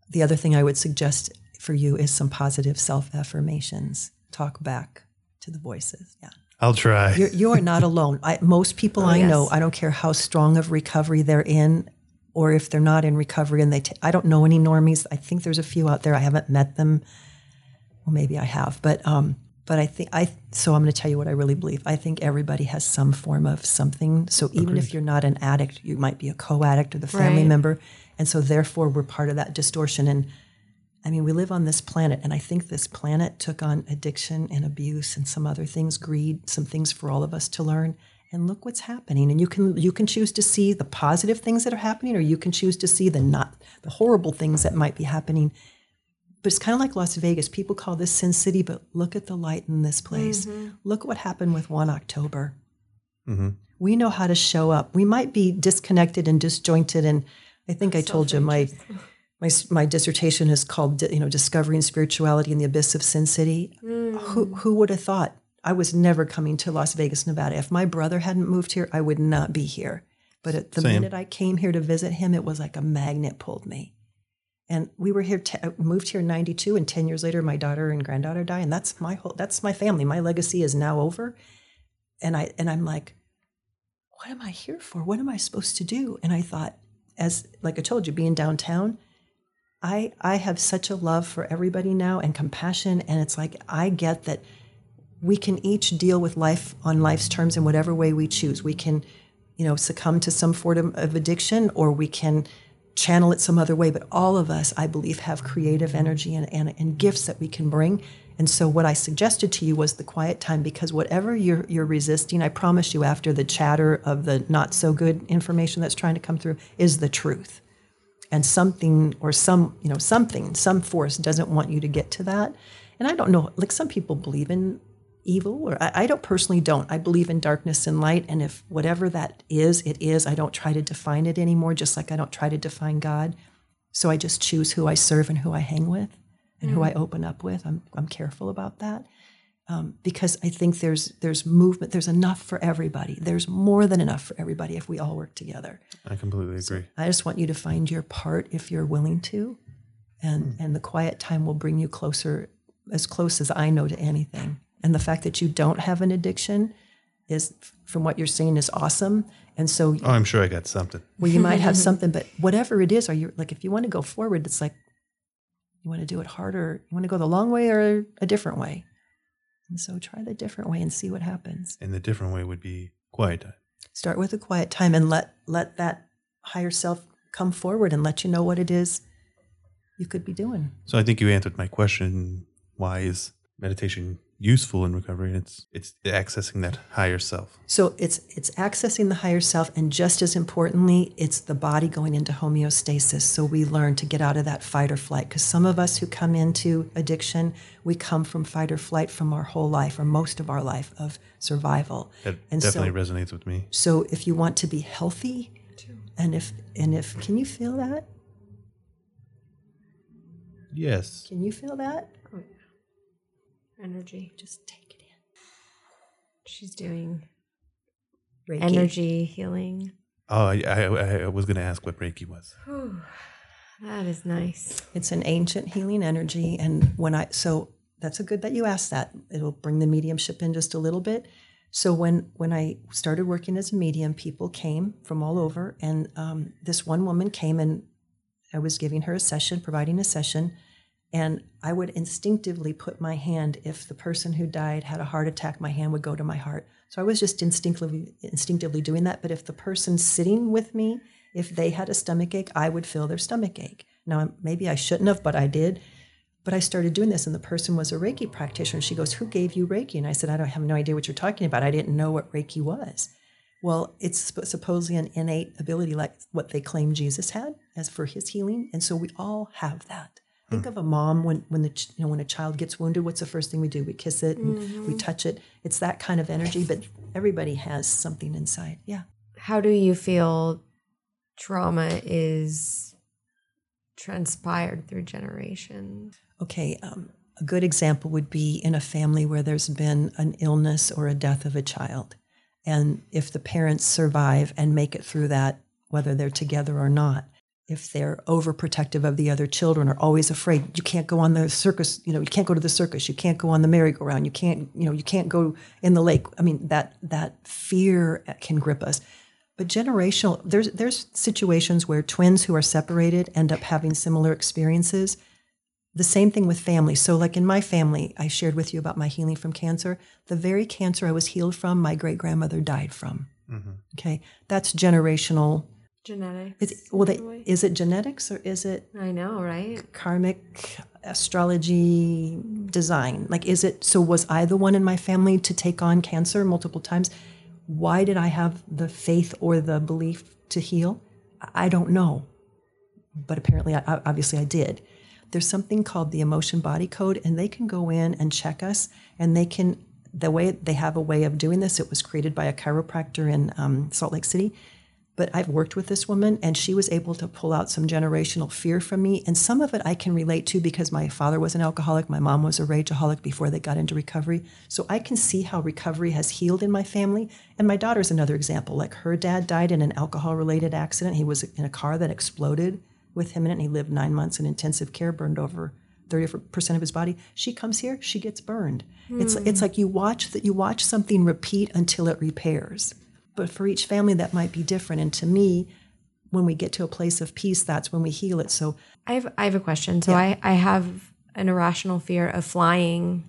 the other thing I would suggest for you is some positive self affirmations. Talk back to the voices. Yeah, I'll try. you're, you are not alone. I, most people I know. I don't care how strong of recovery they're in, or if they're not in recovery, and they. T- I don't know any normies. I think there's a few out there. I haven't met them. Well, maybe I have, but um, but I think I. So I'm going to tell you what I really believe. I think everybody has some form of something. So even if you're not an addict, you might be a co-addict or the family Right. member, and so therefore we're part of that distortion. And I mean, we live on this planet, and I think this planet took on addiction and abuse and some other things, greed, some things for all of us to learn. And look what's happening. And you can you can choose to see the positive things that are happening, or you can choose to see the not the horrible things that might be happening. But it's kind of like Las Vegas. People call this Sin City, but look at the light in this place. Mm-hmm. Look what happened with 1 October. Mm-hmm. We know how to show up. We might be disconnected and disjointed. And I think I told you my, [laughs] my my dissertation is called you know discovering spirituality in the abyss of Sin City. Who mm. who would have thought I was never coming to Las Vegas, Nevada? If my brother hadn't moved here, I would not be here. But at the Same. minute I came here to visit him, it was like a magnet pulled me. And we were here, te- uh, moved here in '92, and ten years later, my daughter and granddaughter die, and that's my whole, that's my family. My legacy is now over, and I and I'm like, what am I here for? What am I supposed to do? And I thought, as like I told you, being downtown, I I have such a love for everybody now and compassion, and it's like I get that we can each deal with life on life's terms in whatever way we choose. We can you know, succumb to some form of addiction or we can channel it some other way. But all of us, I believe, have creative energy and, and, and gifts that we can bring. And so what I suggested to you was the quiet time because whatever you're you're resisting, I promise you after the chatter of the not so good information that's trying to come through is the truth. And something or some, you know, something, some force doesn't want you to get to that. And I don't know, like some people believe in evil or I, I don't personally don't. I believe in darkness and light. And if whatever that is, it is, I don't try to define it anymore, just like I don't try to define God. So I just choose who I serve and who I hang with and who mm. I open up with. I'm, I'm careful about that um, because I think there's there's movement. There's enough for everybody. There's more than enough for everybody if we all work together. I completely agree. I just want you to find your part if you're willing to, and and the quiet time will bring you closer, as close as I know to anything. And the fact that you don't have an addiction is, from what you're saying, is awesome. And so, Oh, I'm sure I got something. well, you might have [laughs] something, but whatever it is, are you like if you want to go forward, it's like you want to do it harder. You want to go the long way or a different way. And so, try the different way and see what happens. And the different way would be quiet time. start with a quiet time and let let that higher self come forward and let you know what it is you could be doing So I think you answered my question. Why is meditation useful in recovery? And it's it's accessing that higher self. so it's it's accessing the higher self and just as importantly it's the body going into homeostasis so we learn to get out of that fight or flight because some of us who come into addiction we come from fight or flight from our whole life or most of our life of survival That And so- definitely resonates with me. so if you want to be healthy and if and if can you feel that Yes. can you feel that Energy. just take it in She's doing Reiki. energy healing. Oh, I, I, I was going to ask what Reiki was. Whew. That is nice. It's an ancient healing energy. And when I, so that's a good that you asked that. It'll bring the mediumship in just a little bit. So when when I started working as a medium, people came from all over, and um, this one woman came and I was giving her a session, providing a session, and I would instinctively put my hand if the person who died had a heart attack, my hand would go to my heart. So I was just instinctively instinctively doing that. But if the person sitting with me, if they had a stomach ache, I would feel their stomach ache. Now maybe I shouldn't have, but I did. But I started doing this, and the person was a Reiki practitioner. She goes, "Who gave you Reiki?" And I said, "I don't have no idea what you're talking about. I didn't know what Reiki was." Well, it's supposedly an innate ability, like what they claim Jesus had, as for his healing, and so we all have that. Think of a mom when when the you know when a child gets wounded. What's the first thing we do? We kiss it and we touch it. It's that kind of energy, but everybody has something inside. Yeah. How do you feel trauma is transpired through generations? Okay, um, a good example would be in a family where there's been an illness or a death of a child. And if the parents survive and make it through that, whether they're together or not, if they're overprotective of the other children or always afraid, you can't go on the circus, you know, you can't go to the circus, you can't go on the merry-go-round, you can't, you know, you can't go in the lake. I mean, that that fear can grip us. But generational, there's there's situations where twins who are separated end up having similar experiences. The same thing with family. So, like in my family, I shared with you about my healing from cancer. The very cancer I was healed from, my great grandmother died from. Mm-hmm. Okay, that's generational. Genetics. Is, well, they, in a way? is it genetics or is it I know, right? karmic astrology design? Like, is it so? Was I the one in my family to take on cancer multiple times? Why did I have the faith or the belief to heal? I don't know, but apparently, I, I- obviously, I did. There's something called the emotion body code, and they can go in and check us, and they can. The way they have a way of doing this, it was created by a chiropractor in um, Salt Lake City but I've worked with this woman and she was able to pull out some generational fear from me. And some of it I can relate to because my father was an alcoholic, my mom was a rageaholic before they got into recovery. So I can see how recovery has healed in my family. And my daughter's another example. Like her dad died in an alcohol related accident. He was in a car that exploded with him in it and he lived nine months in intensive care, burned over 30% of his body. She comes here, she gets burned. It's, hmm. it's like you watch that you watch something repeat until it repairs but for each family that might be different and to me when we get to a place of peace that's when we heal it so I have I have a question. So I I have an irrational fear of flying,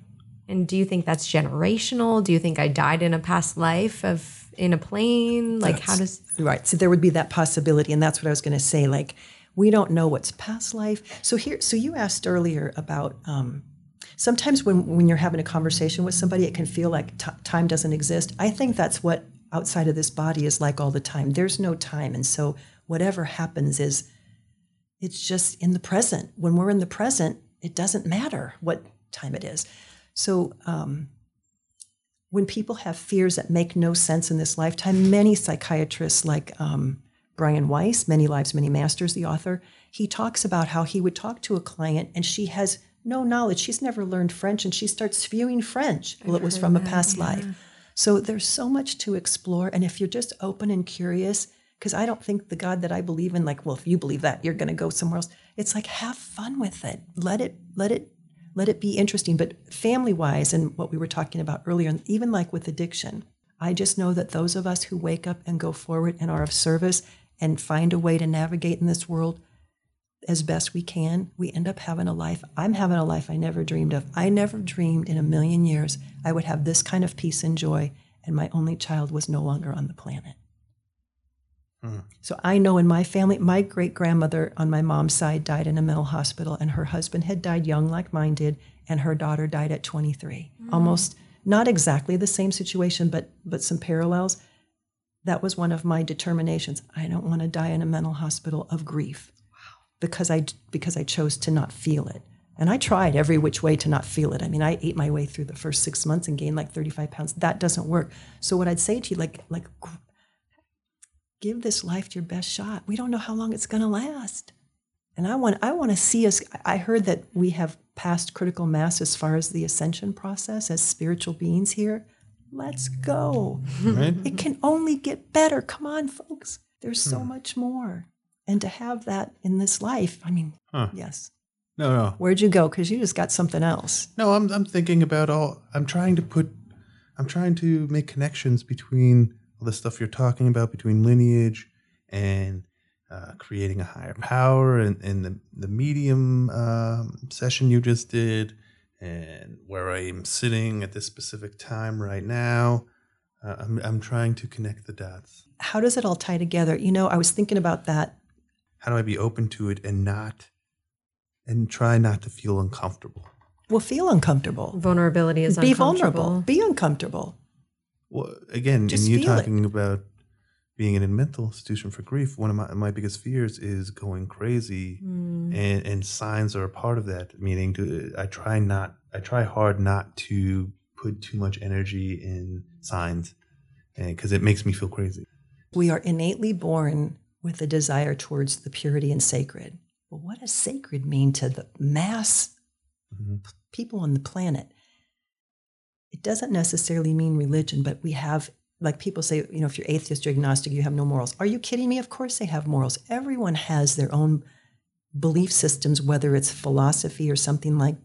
and do you think that's generational? Do you think I died in a past life of in a plane? Like, how does. Right. So there would be that possibility, and that's what I was going to say. Like, we don't know what's past life. So here, so you asked earlier about um, sometimes when when you're having a conversation with somebody, it can feel like t- time doesn't exist. I think that's what outside of this body is like all the time. There's no time, and so whatever happens is it's just in the present. When we're in the present, it doesn't matter what time it is. So. Um, when people have fears that make no sense in this lifetime, many psychiatrists like um, Brian Weiss, Many Lives, Many Masters, the author, he talks about how he would talk to a client and she has no knowledge. She's never learned French and she starts spewing French. Well, it was from a past life. So there's so much to explore. And if you're just open and curious, because I don't think the God that I believe in, like, well, if you believe that, you're going to go somewhere else. It's like have fun with it. Let it, let it, let it be interesting. But family wise, and what we were talking about earlier, and even like with addiction, I just know that those of us who wake up and go forward and are of service and find a way to navigate in this world as best we can, we end up having a life. I'm having a life I never dreamed of. I never dreamed in a million years I would have this kind of peace and joy, and my only child was no longer on the planet. Hmm. So I know in my family, my great grandmother on my mom's side died in a mental hospital, and her husband had died young, like mine did, and her daughter died at 23. Hmm. Almost not exactly the same situation, but but some parallels. That was one of my determinations. I don't want to die in a mental hospital of grief because I because I chose to not feel it. And I tried every which way to not feel it. I mean, I ate my way through the first six months and gained like 35 pounds. That doesn't work. So what I'd say to you, like, like give this life your best shot. We don't know how long it's going to last. And I want I want to see us I heard that we have passed critical mass as far as the ascension process as spiritual beings here. Let's go. Right? It can only get better. Come on, folks. There's so hmm. much more. And to have that in this life, I mean, Huh. yes. No, no. Where'd you go? Because you just got something else. No, I'm I'm thinking about all I'm trying to put I'm trying to make connections between all the stuff you're talking about between lineage and uh, creating a higher power and, and the, the medium um, session you just did and where I am sitting at this specific time right now. Uh, I'm, I'm trying to connect the dots. How does it all tie together? You know, I was thinking about that. How do I be open to it and not, and try not to feel uncomfortable? Well, feel uncomfortable. Vulnerability is Be uncomfortable. vulnerable. Be uncomfortable. Well, again, Just and you feel it. talking about being in a mental institution for grief, one of my, my biggest fears is going crazy, Mm. and and signs are a part of that. Meaning, to I try not, I try hard not to put too much energy in signs, because it makes me feel crazy. We are innately born with a desire towards the purity and sacred. Well, what does sacred mean to the mass Mhm. people on the planet? It doesn't necessarily mean religion, but we have, like people say, you know, if you're atheist or agnostic, you have no morals. Are you kidding me? Of course they have morals. Everyone has their own belief systems, whether it's philosophy or something like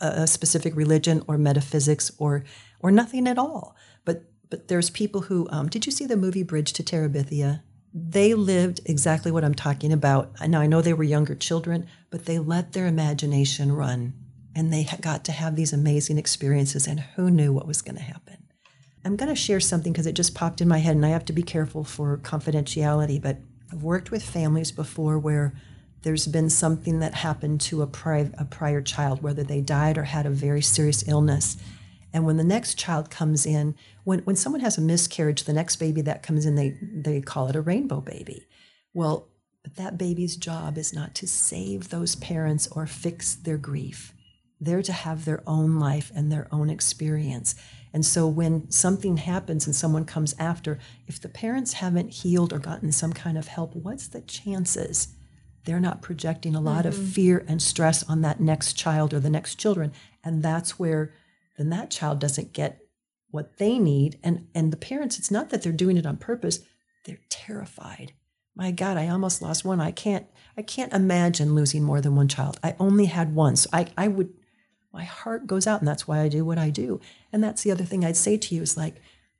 a, a specific religion or metaphysics or or nothing at all. But but there's people who um, did you see the movie Bridge to Terabithia? They lived exactly what I'm talking about. Now I know they were younger children, but they let their imagination run, and they got to have these amazing experiences. And who knew what was going to happen? I'm going to share something because it just popped in my head, and I have to be careful for confidentiality. But I've worked with families before where there's been something that happened to a, pri- a prior child, whether they died or had a very serious illness. And when the next child comes in, when, when someone has a miscarriage, the next baby that comes in, they, they call it a rainbow baby. Well, but that baby's job is not to save those parents or fix their grief. They're to have their own life and their own experience. And so when something happens and someone comes after, if the parents haven't healed or gotten some kind of help, what's the chances they're not projecting a lot of mm-hmm. fear and stress on that next child or the next children? And that's where then that child doesn't get what they need. And and the parents, it's not that they're doing it on purpose, they're terrified. My God, I almost lost one. I can't I can't imagine losing more than one child. I only had one. So I, I would my heart goes out and that's why I do what I do. And that's the other thing I'd say to you is like,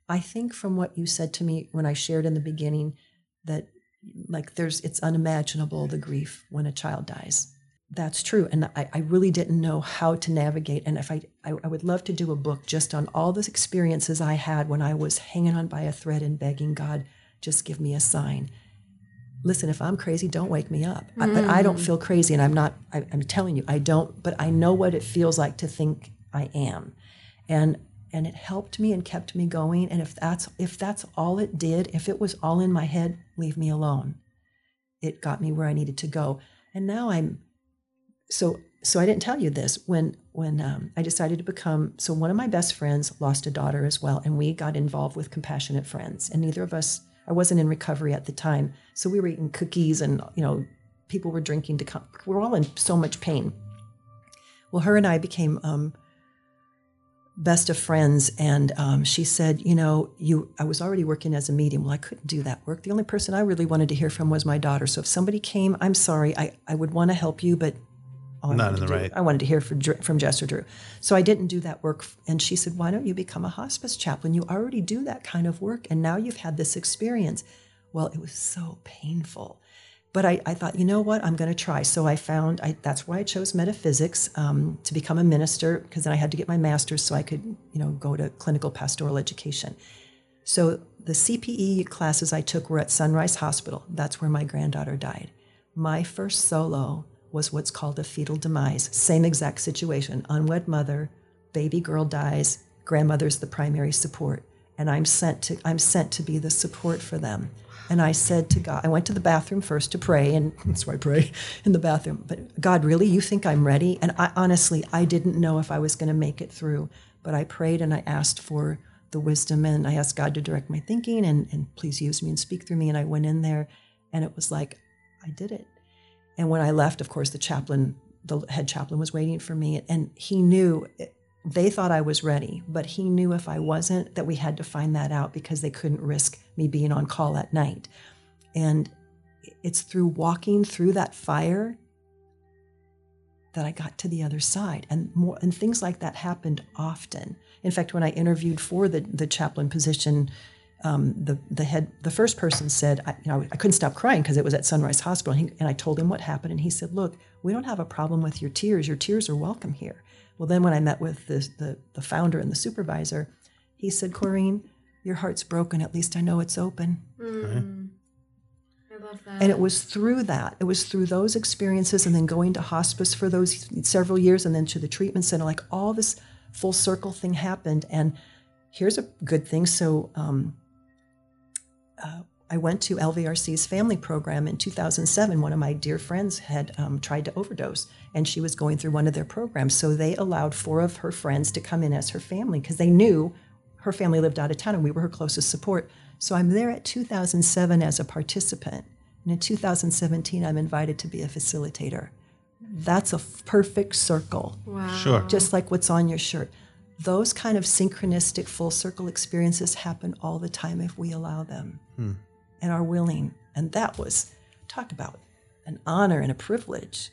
I think from what you said to me when I shared in the beginning that like there's it's unimaginable the grief when a child dies. That's true. And I, I really didn't know how to navigate. And if I, I, I would love to do a book just on all the experiences I had when I was hanging on by a thread and begging God, just give me a sign. Listen, if I'm crazy, don't wake me up. I, but I don't mm. feel crazy, and I'm not. I, I'm telling you, I don't. But I know what it feels like to think I am, and and it helped me and kept me going. And if that's if that's all it did, if it was all in my head, leave me alone. It got me where I needed to go, and now I'm so so I didn't tell you this when when um, I decided to become so one of my best friends lost a daughter as well, and we got involved with Compassionate Friends, and neither of us I wasn't in recovery at the time, so we were eating cookies and you know people were drinking to come. We we're all in so much pain. Well, her and I became um, best of friends, and um, she said, you know, you I was already working as a medium. Well, I couldn't do that work. The only person I really wanted to hear from was my daughter. So if somebody came, I'm sorry, I I would want to help you, but I Not in the do- right. I wanted to hear from, from Jess or Drew. So I didn't do that work. And she said, Why don't you become a hospice chaplain? You already do that kind of work. And now you've had this experience. Well, it was so painful. But I, I thought, you know what? I'm going to try. So I found I, that's why I chose metaphysics um, to become a minister, because then I had to get my master's so I could, you know, go to clinical pastoral education. So the CPE classes I took were at Sunrise Hospital. That's where my granddaughter died. My first solo was what's called a fetal demise. Same exact situation. Unwed mother, baby girl dies, grandmother's the primary support. And I'm sent to I'm sent to be the support for them. And I said to God, I went to the bathroom first to pray, and [laughs] that's why I pray in the bathroom. But God, really, you think I'm ready? And I honestly, I didn't know if I was going to make it through. But I prayed and I asked for the wisdom and I asked God to direct my thinking and, and please use me and speak through me. And I went in there and it was like, I did it. And when I left, of course, the chaplain, the head chaplain was waiting for me and he knew they thought I was ready, but he knew if I wasn't that we had to find that out because they couldn't risk me being on call at night. And it's through walking through that fire that I got to the other side. And more and things like that happened often. In fact, when I interviewed for the, the chaplain position, um, the the head the first person said, I, you know, I couldn't stop crying because it was at Sunrise Hospital, and, he, and I told him what happened, and he said, "Look, we don't have a problem with your tears. Your tears are welcome here." Well, then when I met with the the, the founder and the supervisor, he said, "Corrine, your heart's broken. At least I know it's open." I love that. And it was through that, it was through those experiences and then going to hospice for those several years and then to the treatment center, like all this full circle thing happened. And here's a good thing. So um, uh, I went to LVRC's family program in 2007. One of my dear friends had um, tried to overdose and she was going through one of their programs. So they allowed four of her friends to come in as her family because they knew her family lived out of town and we were her closest support. So I'm there at 2007 as a participant. And in 2017, I'm invited to be a facilitator. That's a f- perfect circle, wow. Sure. just like what's on your shirt. Those kind of synchronistic full circle experiences happen all the time if we allow them hmm. and are willing. And that was, talk about an honor and a privilege.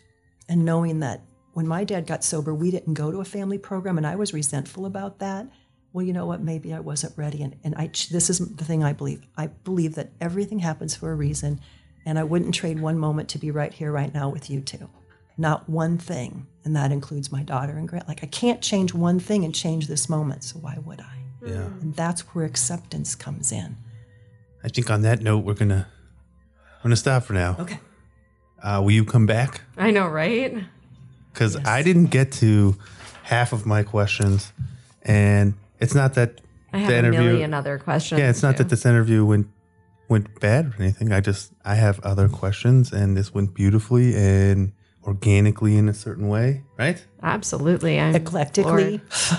And knowing that when my dad got sober, we didn't go to a family program, and I was resentful about that. Well, you know what? Maybe I wasn't ready. And, and I, this is the thing I believe. I believe that everything happens for a reason, and I wouldn't trade one moment to be right here, right now with you two. Not one thing. And that includes my daughter and Grant. Like, I can't change one thing and change this moment, so why would I? Yeah. And that's where acceptance comes in. I think on that note, we're gonna I'm gonna stop for now. Okay. Uh, will you come back? I know, right? Because I didn't get to half of my questions, and it's not that I have the a interview. million other questions. yeah, it's not too. that this interview went went bad or anything. I just I have other questions, and this went beautifully and organically in a certain way, right? Absolutely. I'm Eclectically. [laughs]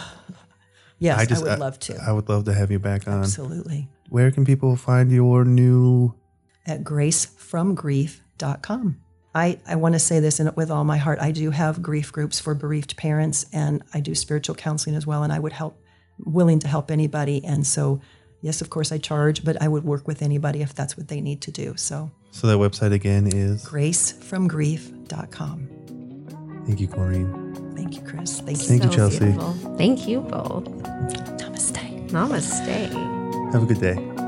yes, I, just would I- love to. I would love to have you back on. Absolutely. Where can people find your new? At gracefromgrief.com. I, I want to say this in, with all my heart. I do have grief groups for bereaved parents, and I do spiritual counseling as well. And I would help, willing to help anybody. And so, yes, of course, I charge, but I would work with anybody if that's what they need to do. So, So that website again is. gracefromgrief.com. Thank you, Corrine. Thank you, Chris. Thank you. Thank you, Chelsea. beautiful. Thank you both. Namaste. Namaste. Have a good day.